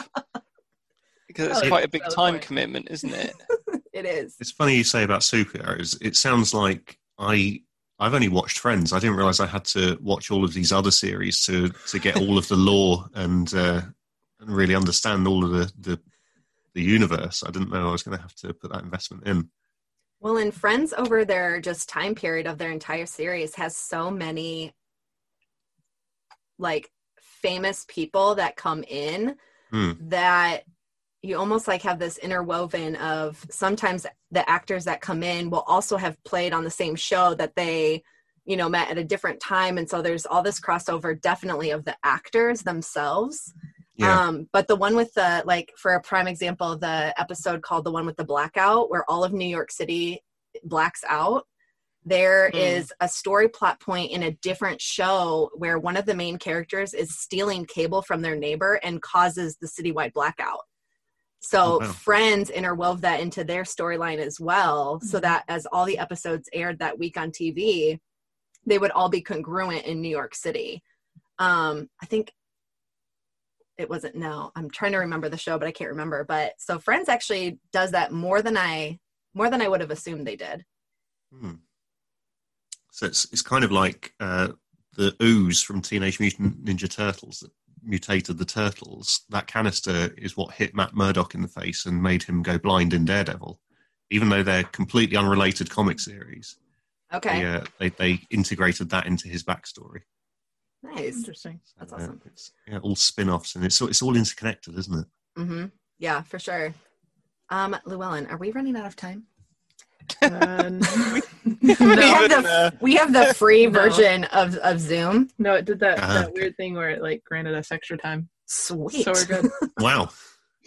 because it's Oh, quite a big time commitment, isn't it? it is. It's funny you say about superheroes. It sounds like I I've only watched Friends. I didn't realize I had to watch all of these other series to to get all of the lore and uh, and really understand all of the, the the universe. I didn't know I was going to have to put that investment in. Well, and Friends over their just time period of their entire series has so many like famous people that come in Hmm. that you almost like have this interwoven of sometimes the actors that come in will also have played on the same show that they you know met at a different time and so there's all this crossover definitely of the actors themselves Yeah, um, but the one with the like for a prime example, the episode called the one with the blackout, where all of New York City blacks out. There is Hmm. a story plot point in a different show where one of the main characters is stealing cable from their neighbor and causes the citywide blackout. So Oh, wow. Friends interwove that into their storyline as well, so Mhm. that as all the episodes aired that week on TV, they would all be congruent in New York City. Um, I think it wasn't no i'm trying to remember the show but i can't remember but so friends actually does that more than i more than i would have assumed they did Hmm. So it's it's kind of like uh, the ooze from Teenage Mutant Ninja Turtles that mutated the turtles. That canister is what hit Matt Murdock in the face and made him go blind in Daredevil. Even though they're completely unrelated comic series, okay they, uh, they they integrated that into his backstory. Nice Interesting. That's uh, awesome. yeah, all spin-offs and it's it's all interconnected, isn't it? mm-hmm yeah for sure um llewellyn are we running out of time Uh, we have even, the uh, we have the free No. version of of zoom no, it did that, Ah, that weird thing where it like granted us extra time. sweet So we're good. Wow.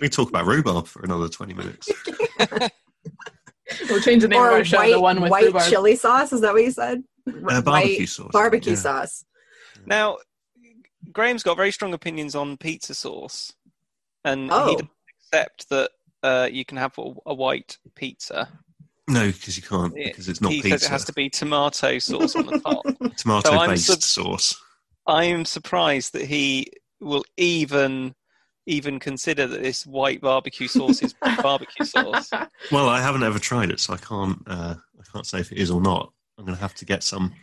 We talk about rhubarb for another twenty minutes. We'll change the name of or our show white, to one with white rhubarb. chili sauce is that what you said Uh, barbecue White sauce. barbecue yeah. sauce Now, Graham's got very strong opinions on pizza sauce, and Oh. he doesn't accept that uh, you can have a, a white pizza. No, because you can't Yeah, because it's not he pizza. says it has to be tomato sauce on the top. tomato so based sub- sauce. I am surprised that he will even even consider that this white barbecue sauce is barbecue sauce. Well, I haven't ever tried it, so I can't. Uh, I can't say if it is or not. I'm going to have to get some.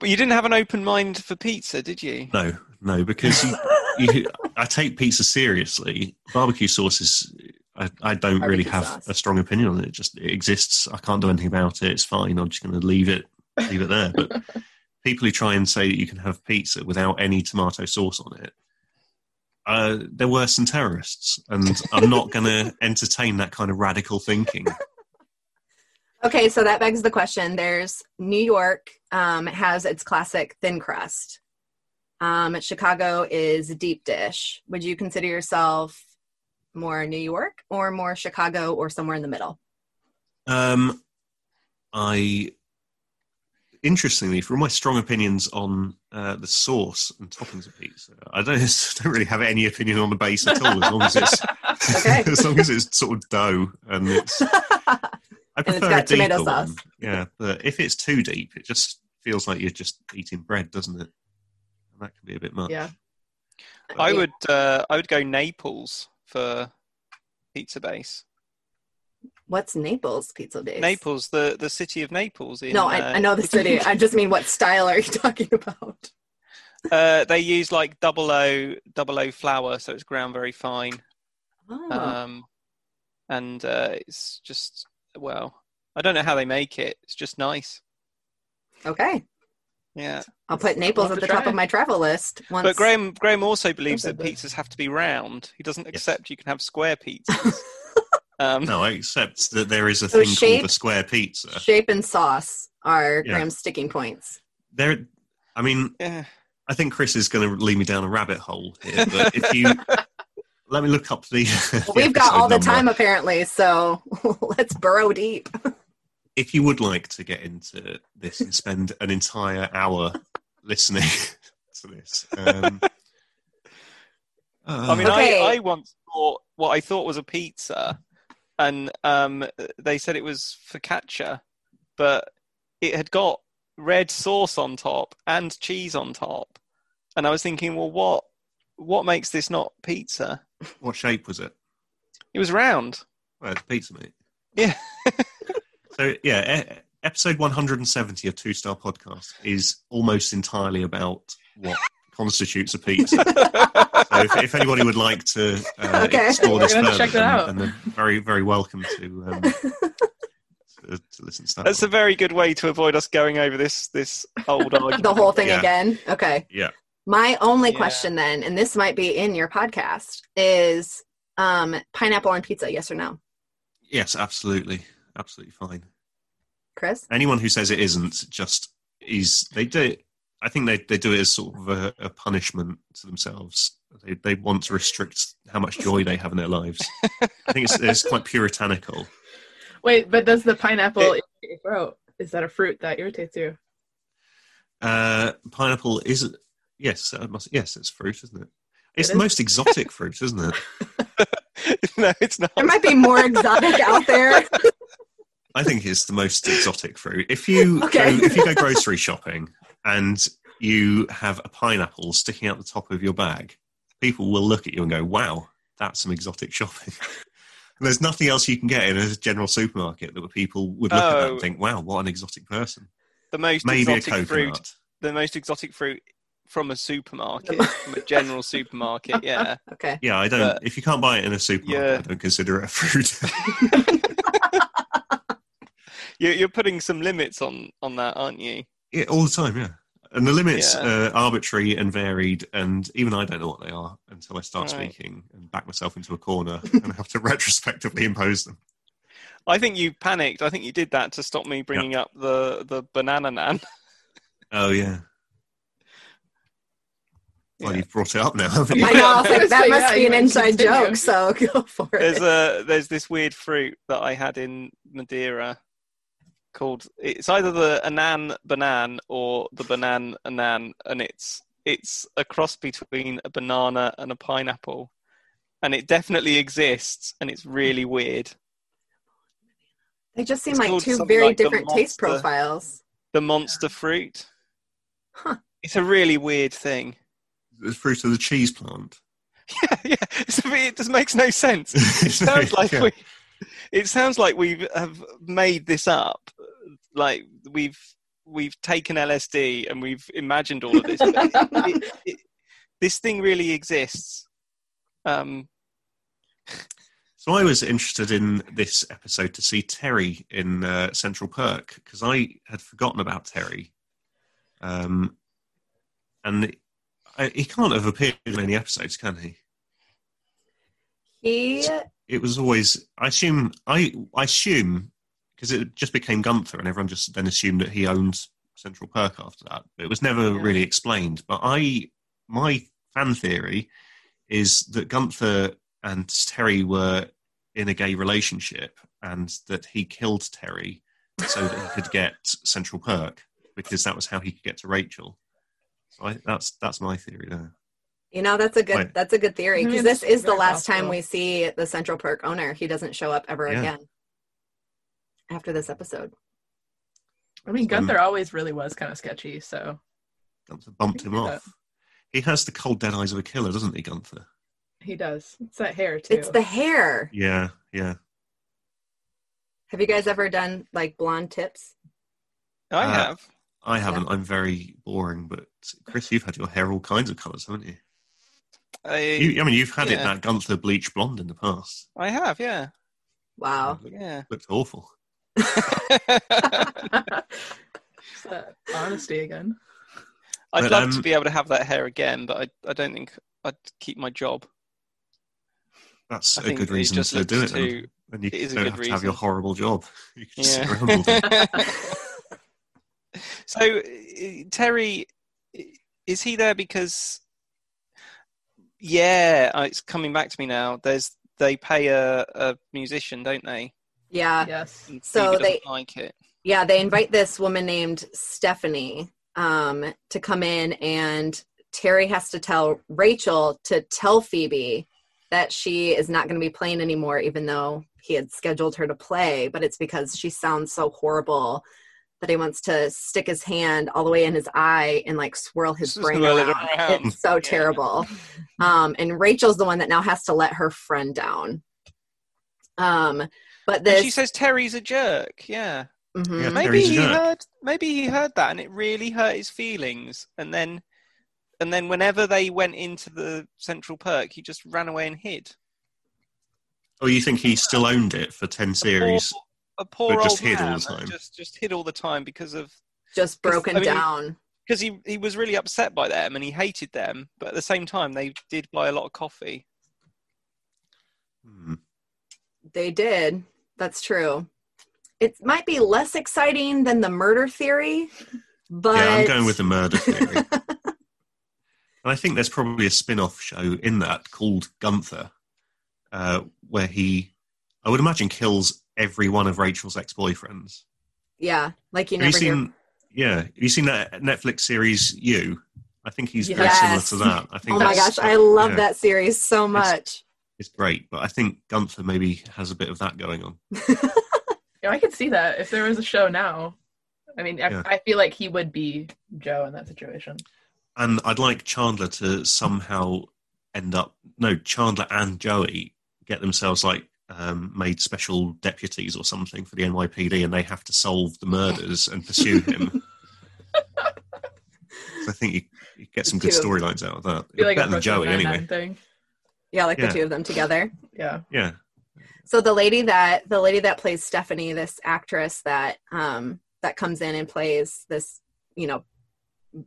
But you didn't have an open mind for pizza, did you? No, no, because you, you, I take pizza seriously. Barbecue sauce is. I, I don't really have sauce. a strong opinion on it. It just it exists. I can't do anything about it. It's fine. I'm just going to leave it leave it there. But people who try and say that you can have pizza without any tomato sauce on it, uh, they're worse than terrorists. And I'm not going to entertain that kind of radical thinking. Okay, so that begs the question. There's New York um, has its classic thin crust. Um, Chicago is deep dish. Would you consider yourself more New York or more Chicago or somewhere in the middle? Um, I interestingly, for my strong opinions on uh, the sauce and toppings of pizza, I don't don't really have any opinion on the base at all. As long as it's Okay. as long as it's sort of dough and it's. I it's prefer got a tomato one. sauce. Yeah, but if it's too deep, it just feels like you're just eating bread, doesn't it? And that can be a bit much. yeah. I Yeah. would uh, I would go Naples for pizza base. What's Naples pizza base? Naples, the the city of Naples. In, No, I, uh, I know the city. I just mean what style are you talking about? Uh, they use like double O double O flour, so it's ground very fine. Oh, Um, and uh, it's just well, I don't know how they make it. It's just nice. Okay. Yeah, I'll put Naples at to the top of my travel list. Once. but Graham Graham also believes that that. pizzas have to be round. He doesn't Yes. accept you can have square pizzas. Um, No, I accept that there is a So thing shape- called a square pizza. Shape and sauce are Yeah. Graham's sticking points. There, I mean, yeah. I think Chris is going to lead me down a rabbit hole here. But if you let me look up the, the we've got all the episode time apparently, so let's burrow deep. If you would like to get into this and spend an entire hour listening to this, um, I mean, Okay. I, I once bought what I thought was a pizza, and um, they said it was focaccia, but it had got red sauce on top and cheese on top, and I was thinking, well, what what makes this not pizza? what shape was it? It was round. Well, it's pizza, mate. Yeah. So yeah, e- episode 170 of Two Star Podcast is almost entirely about what constitutes a pizza. so if, if anybody would like to uh, Okay. explore this further, check that then, out. then very, very welcome to, um, to, to listen to that. That's a very good way to avoid us going over this this old argument. the whole thing Yeah. again. Okay. Yeah. My only Yeah. question then, and this might be in your podcast, is um, pineapple on pizza, yes or no? Yes, absolutely, absolutely fine. Chris? Anyone who says it isn't just is they do. It, I think they, they do it as sort of a, a punishment to themselves. They, they want to restrict how much joy they have in their lives. I think it's, it's quite puritanical. Wait, but does the pineapple irritate your throat? Is that a fruit that irritates you? Uh, pineapple is yes, that must, yes, it's fruit, isn't it? It's It the is. most exotic fruit, isn't it? no, it's not. There might be more exotic out there. I think it's the most exotic fruit. If you Okay. go, if you go grocery shopping and you have a pineapple sticking out the top of your bag, people will look at you and go, "Wow, that's some exotic shopping." And There's nothing else you can get in a general supermarket that people would look at that Oh. and think, "Wow, what an exotic person." the most Maybe exotic coconut. fruit. The most exotic fruit from a supermarket, from a general supermarket. Yeah. Okay. Yeah, I don't. But- if you can't buy it in a supermarket, Yeah. I don't consider it a fruit. You're, you're putting some limits on on that, aren't you? yeah, all the time. Yeah, and the limits Yeah. are arbitrary and varied, and even I don't know what they are until I start Right. speaking and back myself into a corner and have to retrospectively impose them. I think you panicked. I think you did that to stop me bringing up the the banana nan. Oh yeah. Well, Yeah. you've brought it up now, haven't you? I know. I was like, that Yeah, must be an inside joke, so go for There's it. a there's this weird fruit that I had in Madeira called it's either the anan banan or the banan anan, and it's it's a cross between a banana and a pineapple, and it definitely exists, and it's really weird. They just seem it's like two very like the different taste profiles. The monster fruit. Huh. It's a really weird thing. The fruit of the cheese plant. Yeah, yeah. It's a bit- it just makes no sense. It sounds like Yeah. we. It sounds like we have made this up. Like we've we've taken LSD and we've imagined all of this. But it, it, it, this thing really exists. Um, So I was interested in this episode to see Terry in uh, Central Perk because I had forgotten about Terry, um, and I, he can't have appeared in many episodes, can he? He It was always I assume I I assume because it just became Gunther and everyone just then assumed that he owned Central Perk after that. But it was never Yeah. really explained. But I my fan theory is that Gunther and Terry were in a gay relationship and that he killed Terry so that he could get Central Perk because that was how he could get to Rachel. So I, that's that's my theory there. You know, that's a good Right. that's a good theory I because mean, mm-hmm. this is the very last time we see the Central Perk owner. He doesn't show up ever Yeah. again after this episode. I mean, Um, Gunther always really was kind of sketchy, so Gunther bumped him I can see off. He has the cold dead eyes of a killer, doesn't he, Gunther? he does. It's that hair too. It's the hair. Yeah, yeah. Have you guys ever done like blonde tips? I Uh, have. I haven't. I'm very boring, but Chris, you've had your hair all kinds of colours, haven't you? I, you I mean, you've had it that Gunther bleach blonde in the past. I have. Yeah. Wow. It Yeah. looked awful. It's that honesty again. I'd But, love um, to be able to have that hair again, but I, I don't think I'd keep my job. That's I a good reason just to do it. looks then. too- And you it is don't good have to have your horrible job. You can just sit Yeah. around so uh, Terry, is he there because? Yeah, uh, it's coming back to me now. There's they pay a, a musician, don't they? Yeah. yes. So they- like it. Yeah, they invite this woman named Stephanie um, to come in, and Terry has to tell Rachel to tell Phoebe that she is not going to be playing anymore, even though he had scheduled her to play. But it's because she sounds so horrible that he wants to stick his hand all the way in his eye and like swirl his brain Swirl it around. around. It's so Yeah. terrible. Um, and Rachel's the one that now has to let her friend down. Um, but And she says Terry's a jerk. Yeah. Mhm. Yeah. maybe he jerk. heard maybe he heard that and it really hurt his feelings and then and then whenever they went into the central perk he just ran away and hid Oh, you think he still owned it for 10 series? a poor But just old hid all man the time. just just hid all the time because of just broken I mean, down. because he he was really upset by them and he hated them but at the same time they did buy a lot of coffee Hmm. They did. That's true. It might be less exciting than the murder theory, but Yeah, I'm going with the murder theory. and I think there's probably a spin off show in that called Gunther, uh, where he, I would imagine, kills every one of Rachel's ex boyfriends. yeah, like you Have you never hear. seen? Yeah, have you seen that Netflix series You? I think he's very similar to that. I think Oh my gosh, I love yeah, that series so much. It's great, but I think Gunther maybe has a bit of that going on. Yeah, I could see that if there was a show now. I mean, I, Yeah. I feel like he would be Joe in that situation. And I'd like Chandler to somehow end up no Chandler and Joey get themselves like um, made special deputies or something for the NYPD, and they have to solve the murders and pursue him. so I think you, you get some good storylines out of that. Like Better than Joey, anyway. Thing. Yeah, like Yeah. the two of them together. Yeah. Yeah, So the lady that the lady that plays Stephanie, this actress that um that comes in and plays this, you know,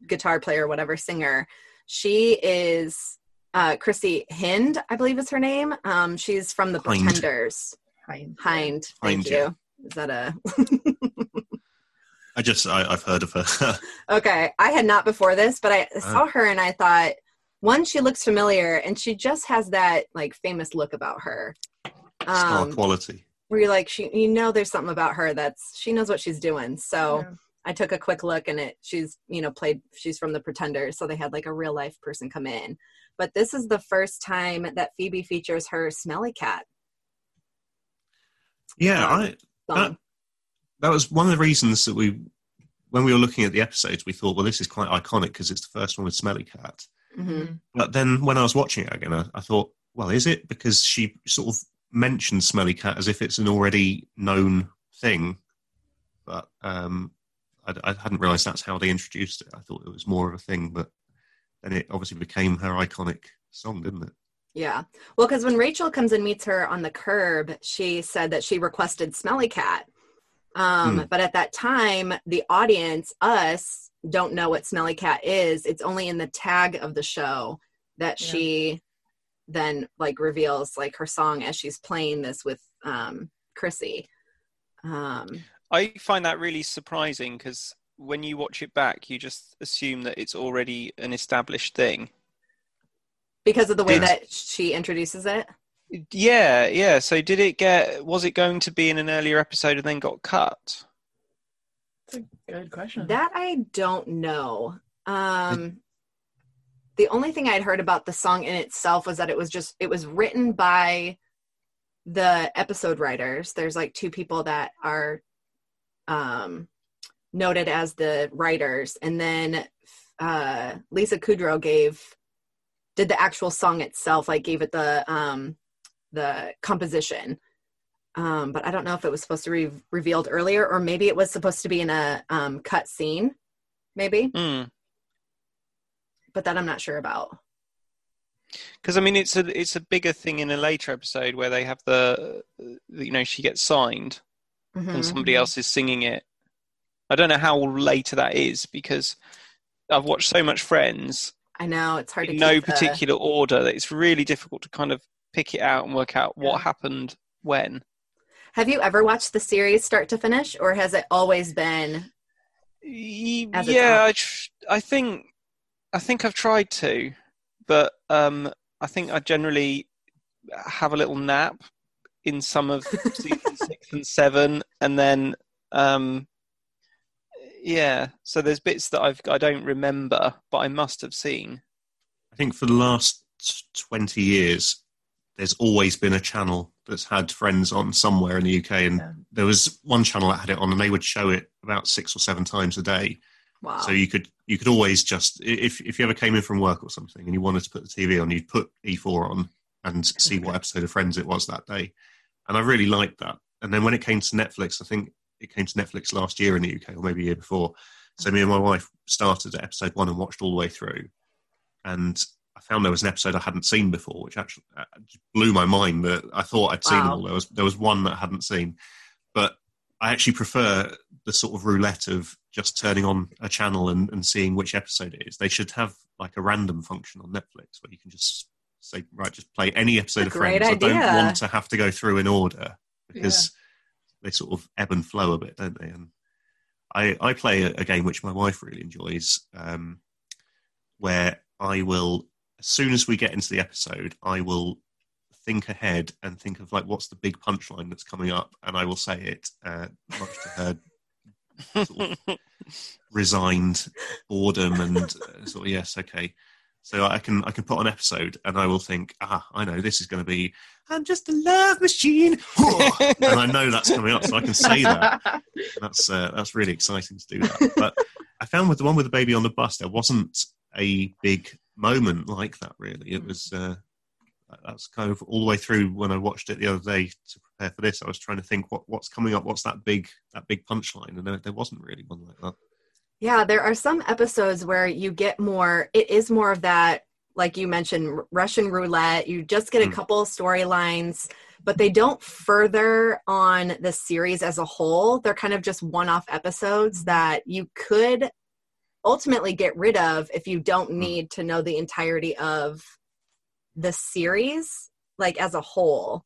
guitar player, whatever singer, she is uh Chrissie Hynde, I believe is her name. Um she's from the Hynde. Pretenders. Hynde. Hynde. Thank Hynde, yeah. you. Is that a I just I, I've heard of her. Okay, I had not before this, but I saw her and I thought, one, she looks familiar, and she just has that like famous look about her, Star um, quality. where you're like, she, you know, there's something about her that's she knows what she's doing. So Yeah. I took a quick look, and it she's you know played she's from the pretender so they had like a real life person come in. But this is the first time that Phoebe features her smelly cat. Yeah, um, I song. that was one of the reasons that we when we were looking at the episodes we thought well this is quite iconic because it's the first one with smelly cat Mhm. but then when i was watching it again I, I thought well is it because she sort of mentioned smelly cat as if it's an already known thing but um i, I hadn't realized that's how they introduced it i thought it was more of a thing but then it obviously became her iconic song didn't it Yeah. Well, because when Rachel comes and meets her on the curb, she said that she requested Smelly Cat. Um, Hmm. But at that time, the audience, us, don't know what Smelly Cat is. It's only in the tag of the show that Yeah. she then like reveals like her song as she's playing this with um, Chrissie. Um, i find that really surprising because when you watch it back you just assume that it's already an established thing because of the way Yes. that she introduces it. Yeah yeah so did it get was it going to be in an earlier episode and then got cut That's a good question. That I don't know. Um, the only thing I'd heard about the song in itself was that it was just it was written by the episode writers. There's like two people that are um, noted as the writers, and then uh, Lisa Kudrow gave did the actual song itself, like gave it the um, the composition. Um, but I don't know if it was supposed to be revealed earlier, or maybe it was supposed to be in a um, cut scene, maybe. Hmm. But that I'm not sure about. because I mean it's a it's a bigger thing in a later episode where they have the you know she gets signed Mhm. and somebody else is singing it. I don't know how later that is because I've watched so much Friends I know it's hard to in no the- particular order that it's really difficult to kind of pick it out and work out what Yeah. happened when. Have you ever watched the series start to finish, or has it always been? As yeah. I, tr- I think I think I've tried to, but um, I think I generally have a little nap in some of season six and seven, and then um, yeah. So there's bits that I've I don't remember, but I must have seen. I think for the last 20 years, there's always been a channel that's had Friends on somewhere in the UK. And Yeah. there was one channel that had it on, and they would show it about six or seven times a day. Wow. So you could you could always just if if you ever came in from work or something and you wanted to put the TV on, you'd put E4 on and see what episode of Friends it was that day. And I really liked that. And then when it came to Netflix, I think it came to Netflix last year in the UK or maybe a year before. So me and my wife started at episode one and watched all the way through. And I found there was an episode I hadn't seen before, which actually uh, blew my mind. That I thought I'd seen them Wow. all. There was there was one that I hadn't seen, but I actually prefer the sort of roulette of just turning on a channel and, and seeing which episode it is. They should have like a random function on Netflix where you can just say, right, just play any episode of Friends. I don't want to have to go through in order because they sort of ebb and flow a bit, don't they? And I, I play a, a game which my wife really enjoys, um, where I will, as soon as we get into the episode, I will think ahead and think of like what's the big punchline that's coming up, and I will say it, uh, much to her sort of resigned boredom and uh, sort of yes, okay. So I can I can put on episode and I will think ah I know this is going to be I'm just a love machine and I know that's coming up so I can say that that's uh, that's really exciting to do that. But I found with the one with the baby on the bus, there wasn't a big moment like that. Really, it was. Uh, that's kind of all the way through when I watched it the other day to prepare for this. I was trying to think what what's coming up, what's that big that big punchline, and there, there wasn't really one like that. Yeah, there are some episodes where you get more, it is more of that, like you mentioned, Russian roulette. You just get a Mm. couple storylines, but they don't further on the series as a whole. They're kind of just one off episodes that you could ultimately get rid of if you don't need to know the entirety of the series, like as a whole.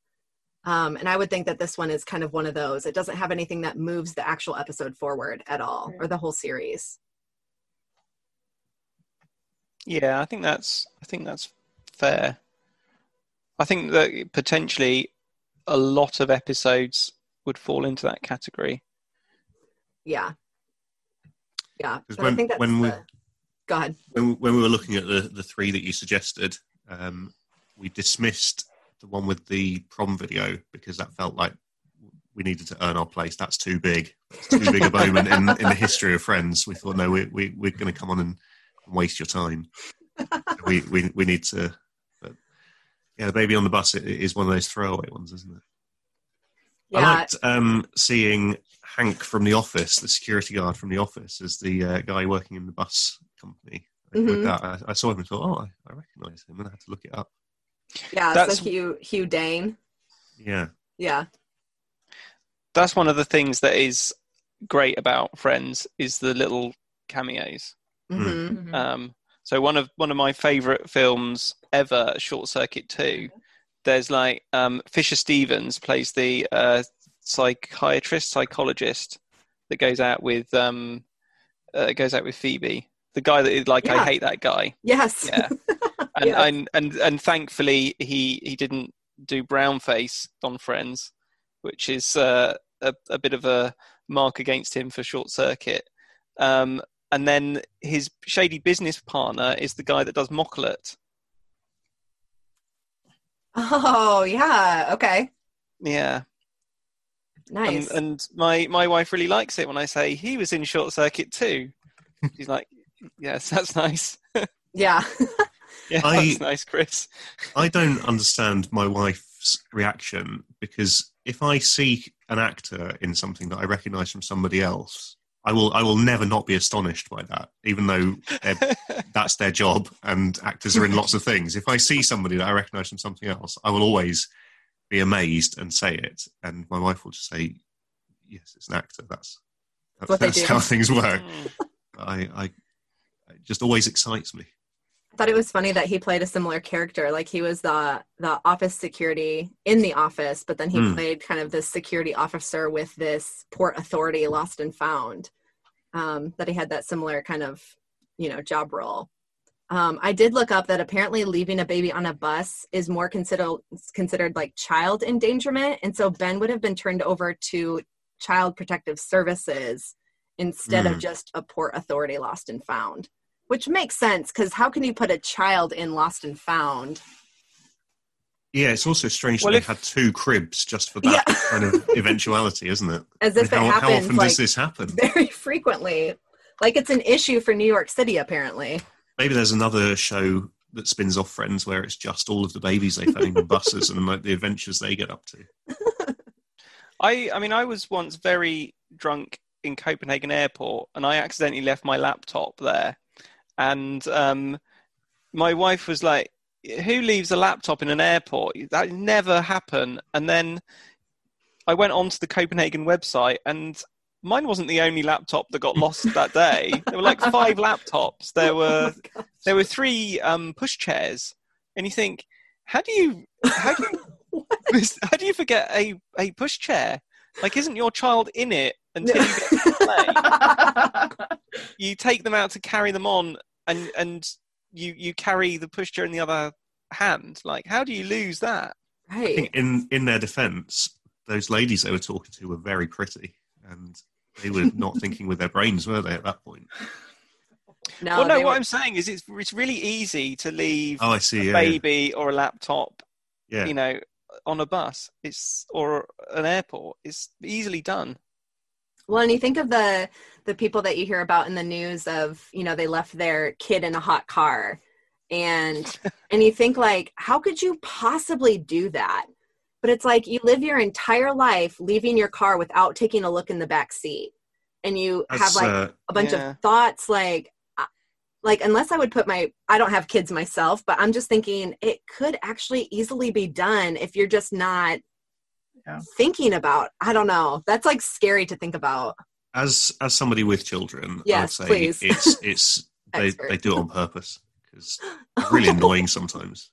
Um, and I would think that this one is kind of one of those. It doesn't have anything that moves the actual episode forward at all, or the whole series. Yeah, I think that's I think that's fair. I think that potentially a lot of episodes would fall into that category. Yeah. Yeah. But I when- think that's when we- the- Go ahead. When when we were looking at the the three that you suggested, um, we dismissed the one with the prom video because that felt like we needed to earn our place. That's too big. It's too big a moment in, in the history of Friends. We thought, no, we, we, we're going to come on and, and waste your time. we, we, we need to. But yeah, the baby on the bus it, it is one of those throwaway ones, isn't it? Yeah. I liked um, seeing Hank from The Office, the security guard from The Office, as the uh, guy working in the bus company. With Mhm. that, I, I saw him and thought, oh, I, I recognise him, and I had to look it up. Yeah. That's- So Hugh, Hugh Dane. Yeah, Yeah. That's one of the things that is great about Friends is the little cameos. hmm Mhm. Um, so one of one of my favorite films ever, Short Circuit Two. There's like um, Fisher Stevens plays the uh, psychiatrist, psychologist that goes out with um, uh, goes out with Phoebe. The guy that is like, Yeah. I hate that guy. Yes. Yeah. And, Yes. and and and thankfully he he didn't do brown face on Friends, which is uh, a a bit of a mark against him for Short Circuit. Um, and then his shady business partner is the guy that does Mocklet. oh, yeah. Okay. Yeah, Nice. and, and my my wife really likes it when I say he was in Short Circuit too. She's like, yes, that's nice. yeah. yeah, I- that's nice, Chris. I don't understand my wife's reaction because if I see an actor in something that I recognise from somebody else, I will I will never not be astonished by that, even though that's their job and actors are in lots of things. If I see somebody that I recognise from something else, I will always be amazed and say it, and my wife will just say, "Yes, it's an actor." That's that's, that's how things work. Mm. I, I it just always excites me. I thought it was funny that he played a similar character. Like he was the the office security in the office, but then he Hmm. played kind of this security officer with this port authority lost and found. Um, that he had that similar kind of you know job role. Um, I did look up that apparently leaving a baby on a bus is more considered considered like child endangerment, and so Ben would have been turned over to Child Protective Services instead of Hmm. just a port authority lost and found which makes sense because how can you put a child in lost and found Yeah, it's also strange Well, that if- they had two cribs just for that Yeah. kind of eventuality, isn't it? as if I mean, it how, how often like does this happen? very frequently like it's an issue for new york city apparently Maybe there's another show that spins off Friends where it's just all of the babies they found on buses and like the adventures they get up to. I, I mean, I was once very drunk in Copenhagen airport, and I accidentally left my laptop there. And um, my wife was like, "Who leaves a laptop in an airport? That never happen." And then I went onto the Copenhagen website, and mine wasn't the only laptop that got lost that day. There were like five laptops. There were there were three um, push chairs, and you think, how do you how do you how do you forget a, a push chair? Like, isn't your child in it until you get to play? You take them out to carry them on, and and you you carry the push chair in the other hand. Like, how do you lose that? I right think in in their defence, those ladies they were talking to were very pretty, and they were not thinking with their brains, were they? At that point. no, well, no. What were- I'm saying is, it's it's really easy to leave Oh, I see. a Yeah, yeah. baby or a laptop, yeah. you know, on a bus. It's or an airport. It's easily done. well and you think of the the people that you hear about in the news of you know they left their kid in a hot car and and you think like how could you possibly do that but it's like you live your entire life leaving your car without taking a look in the back seat and you have like uh, a bunch Yeah. of thoughts like uh, like unless i would put my i don't have kids myself but i'm just thinking it could actually easily be done if you're just not Yeah. thinking about i don't know that's like scary to think about as as somebody with children, Yes, I'd say please. it's it's they they do it on purpose because it's really annoying sometimes.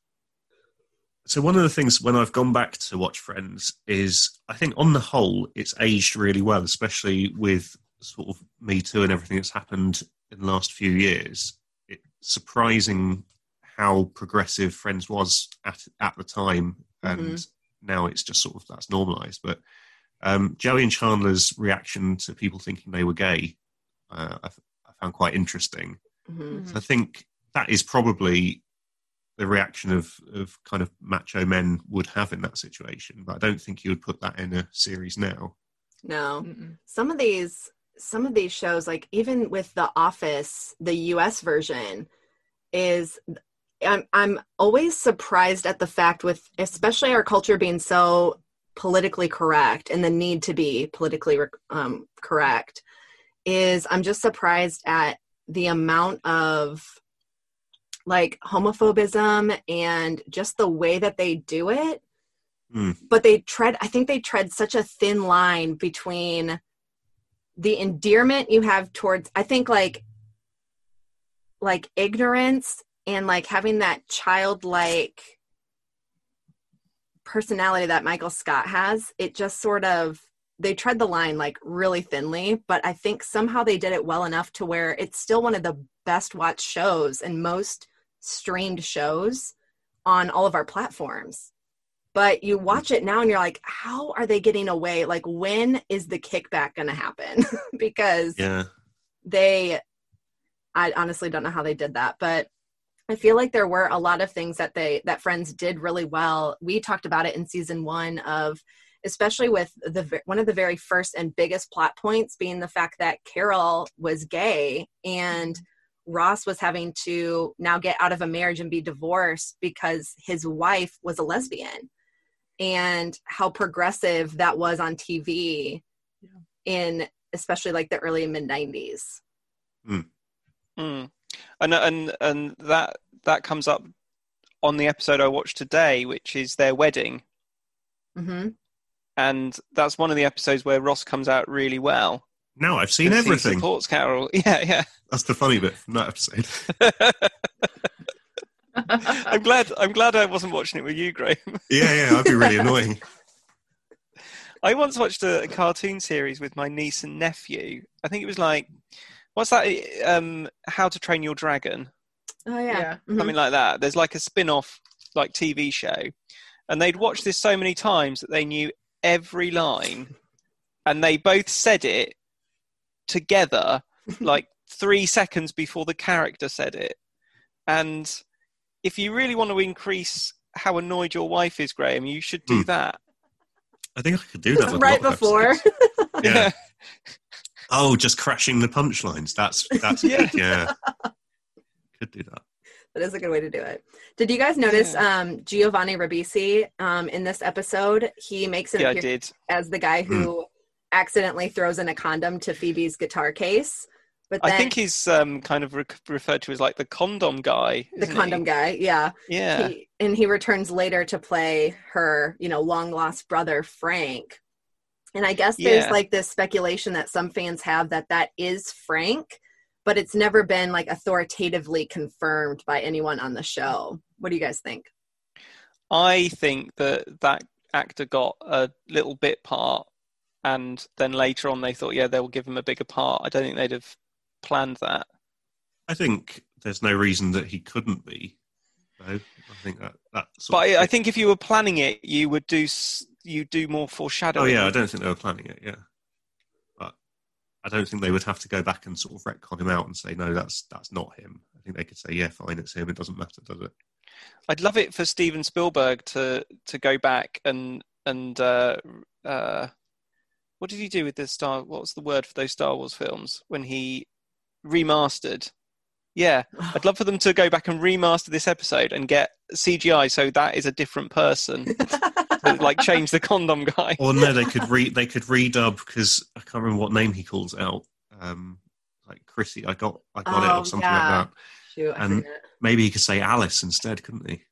So one of the things when I've gone back to watch Friends is I think on the whole it's aged really well, especially with sort of Me Too and everything that's happened in the last few years. It's surprising how progressive Friends was at at the time, and now it's just sort of that's normalised. But um, Joey and Chandler's reaction to people thinking they were gay, uh, I, I found quite interesting. Mhm. So I think that is probably the reaction of, of kind of macho men would have in that situation. But I don't think you would put that in a series now. no Mm-mm. some of these some of these shows like even with the office the us version is i'm i'm always surprised at the fact with especially our culture being so politically correct and the need to be politically um, correct is i'm just surprised at the amount of like homophobism and just the way that they do it Hmm. but they tread i think they tread such a thin line between the endearment you have towards i think like like ignorance and like having that childlike personality that michael scott has it just sort of they tread the line like really thinly but i think somehow they did it well enough to where it's still one of the best watched shows and most streamed shows on all of our platforms. But you watch it now and you're like how are they getting away? Like when is the kickback going to happen? Because Yeah. they i honestly don't know how they did that but i feel like there were a lot of things that they that friends did really well. We talked about it in season one of especially with the one of the very first and biggest plot points being the fact that carol was gay and mm-hmm. Ross was having to now get out of a marriage and be divorced because his wife was a lesbian and how progressive that was on tv Yeah. in especially like the early mid 90s Mm. And and and that that comes up on the episode I watched today, which is their wedding, hmm and that's one of the episodes where Ross comes out really well. Now I've seen because he everything. supports Carol. Yeah, Yeah, That's the funny bit from that episode. yeah. I'm glad. I'm glad I wasn't watching it with you, Graham. Yeah, yeah, that'd be really annoying. I once watched a, a cartoon series with my niece and nephew. I think it was like, what's that? Um, How to Train Your Dragon, Oh yeah. Mhm. something like that. There's like a spin-off like TV show, and they'd watched this so many times that they knew every line, and they both said it together, like three seconds before the character said it. And if you really want to increase how annoyed your wife is, Graham, you should do Hmm. that. I think I could do that right before. Yeah. Oh, just crashing the punchlines. That's that's Yeah. Yeah. Could do that. That is a good way to do it. Did you guys notice um, Giovanni Ribisi um, in this episode? He makes an yeah, I appearance as the guy who accidentally throws in a condom to Phoebe's guitar case. But then I think he's um, kind of re- referred to as like the condom guy. the condom he? guy, yeah. Yeah. He, and he returns later to play her, you know, long lost brother Frank. And I guess there's Yeah. like this speculation that some fans have that that is Frank, but it's never been like authoritatively confirmed by anyone on the show. What do you guys think? I think that that actor got a little bit part, and then later on they thought, yeah, they'll give him a bigger part. I don't think they'd have planned that. I think there's no reason that he couldn't be. Though I think that that. But I, I think if you were planning it, you would do you do more foreshadowing. Oh yeah, I don't think they were planning it. Yeah, but I don't think they would have to go back and sort of retcon him out and say no, that's that's not him. I think they could say yeah, fine, it's him. It doesn't matter, does it? I'd love it for Steven Spielberg to to go back and and uh, uh, what did he do with the Star? What was the word for those Star Wars films when he remastered? Yeah, I'd love for them to go back and remaster this episode and get CGI so that is a different person. to, like change the condom guy. Or no, they could re they could redub because I can't remember what name he calls out. Um, like Chrissy, I got I got it Oh, or something yeah. like that. Shoot, And- Maybe he could say Alice instead, couldn't he?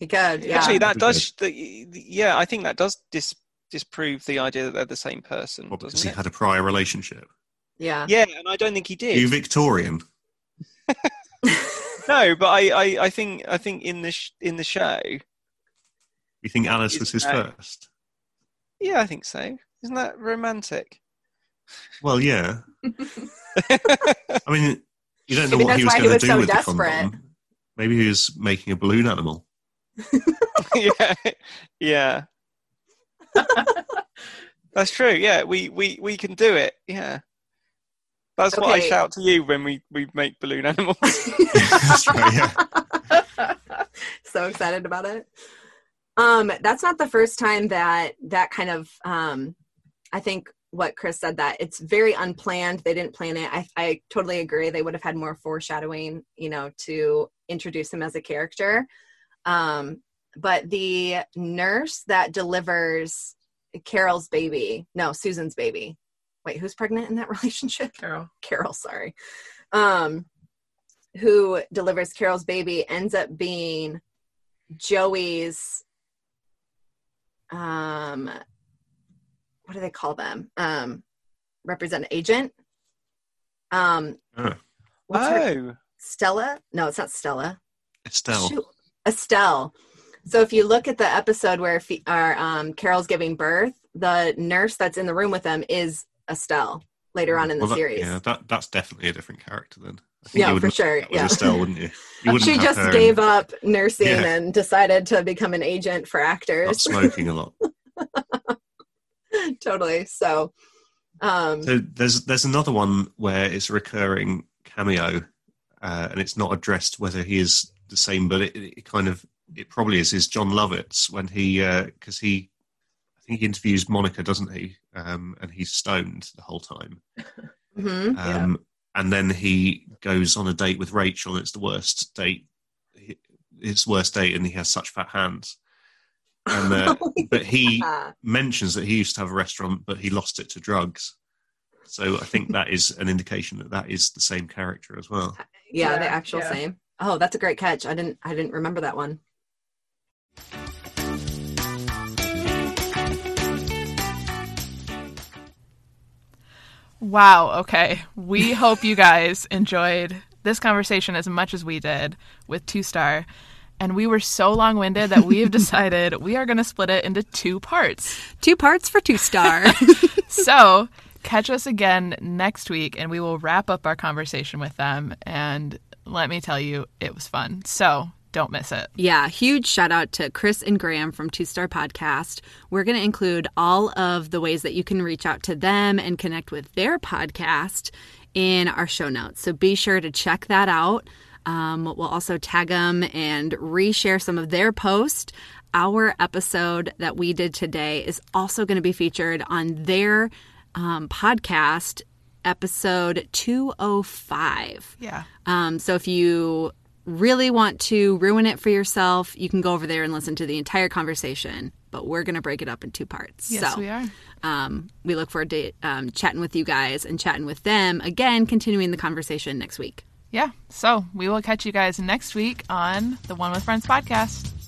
He could, yeah. Actually, that does. The, the- yeah, I think that does dis, disprove the idea that they're the same person, Well, because he it? had a prior relationship. Yeah. Yeah, and I don't think he did. You Victorian? No, but I, I, I think I think in the sh- in the show, You think Alice was his Uh, first? yeah, I think so. Isn't that romantic? Well, yeah. I mean, you don't know Maybe what he was going to do so with desperate. the condom. Maybe he was making a balloon animal. yeah, yeah. That's true. Yeah, we, we, we can do it. Yeah, that's what I shout to you when we, we make balloon animals. That's right, yeah. so excited about it. Um, that's not the first time that that kind of um, I think what Chris said that it's very unplanned. They didn't plan it. I, I totally agree. They would have had more foreshadowing, you know, to introduce him as a character. Um, but the nurse that delivers Carol's baby, no, Susan's baby. Wait, who's pregnant in that relationship? Carol. Carol, sorry, um, who delivers Carol's baby ends up being Joey's, um, what do they call them? Um, represent agent. Um, Oh. her oh, Stella? No, it's not Stella. Estelle. Shoot. Estelle. So if you look at the episode where Fe- or, um, Carol's giving birth, the nurse that's in the room with them is Estelle later on in the Well, that- series. Yeah, that, that's definitely a different character then. Yeah, for sure, yeah. Estelle, wouldn't you? you wouldn't she just her gave up nursing Yeah. and decided to become an agent for not actors. smoking a lot. totally. So, um, So there's there's another one where it's a recurring cameo, uh, and it's not addressed whether he is the same, but it, it kind of it probably is. Is Jon Lovitz when he because he I think he interviews Monica, doesn't he? Um, and he's stoned the whole time. mhm. Um, And then he goes on a date with Rachel. And it's the worst date, his worst date, and he has such fat hands. And uh, but he mentions that he used to have a restaurant, but he lost it to drugs. So I think that is an indication that that is the same character as well. yeah, the actual yeah. same. Oh, that's a great catch. I didn't I didn't remember that one. Wow. Okay. We hope you guys enjoyed this conversation as much as we did with Two Star. and we were so long winded that we have decided we are going to split it into two parts. Two parts for two star. So catch us again next week, and we will wrap up our conversation with them. And let me tell you, it was fun. So don't miss it. Yeah, huge shout out to Chris and Graham from Two Star Podcast. We're going to include all of the ways that you can reach out to them and connect with their podcast in our show notes. So be sure to check that out. Um, we'll also tag them and reshare some of their posts. Our episode that we did today is also going to be featured on their um, podcast, episode 205. Yeah. Um, so if you really want to ruin it for yourself, you can go over there and listen to the entire conversation. But we're going to break it up in two parts. Yes, so, we are. Um, we look forward to um, chatting with you guys and chatting with them again, continuing the conversation next week. Yeah. So we will catch you guys next week on the One with Friends podcast.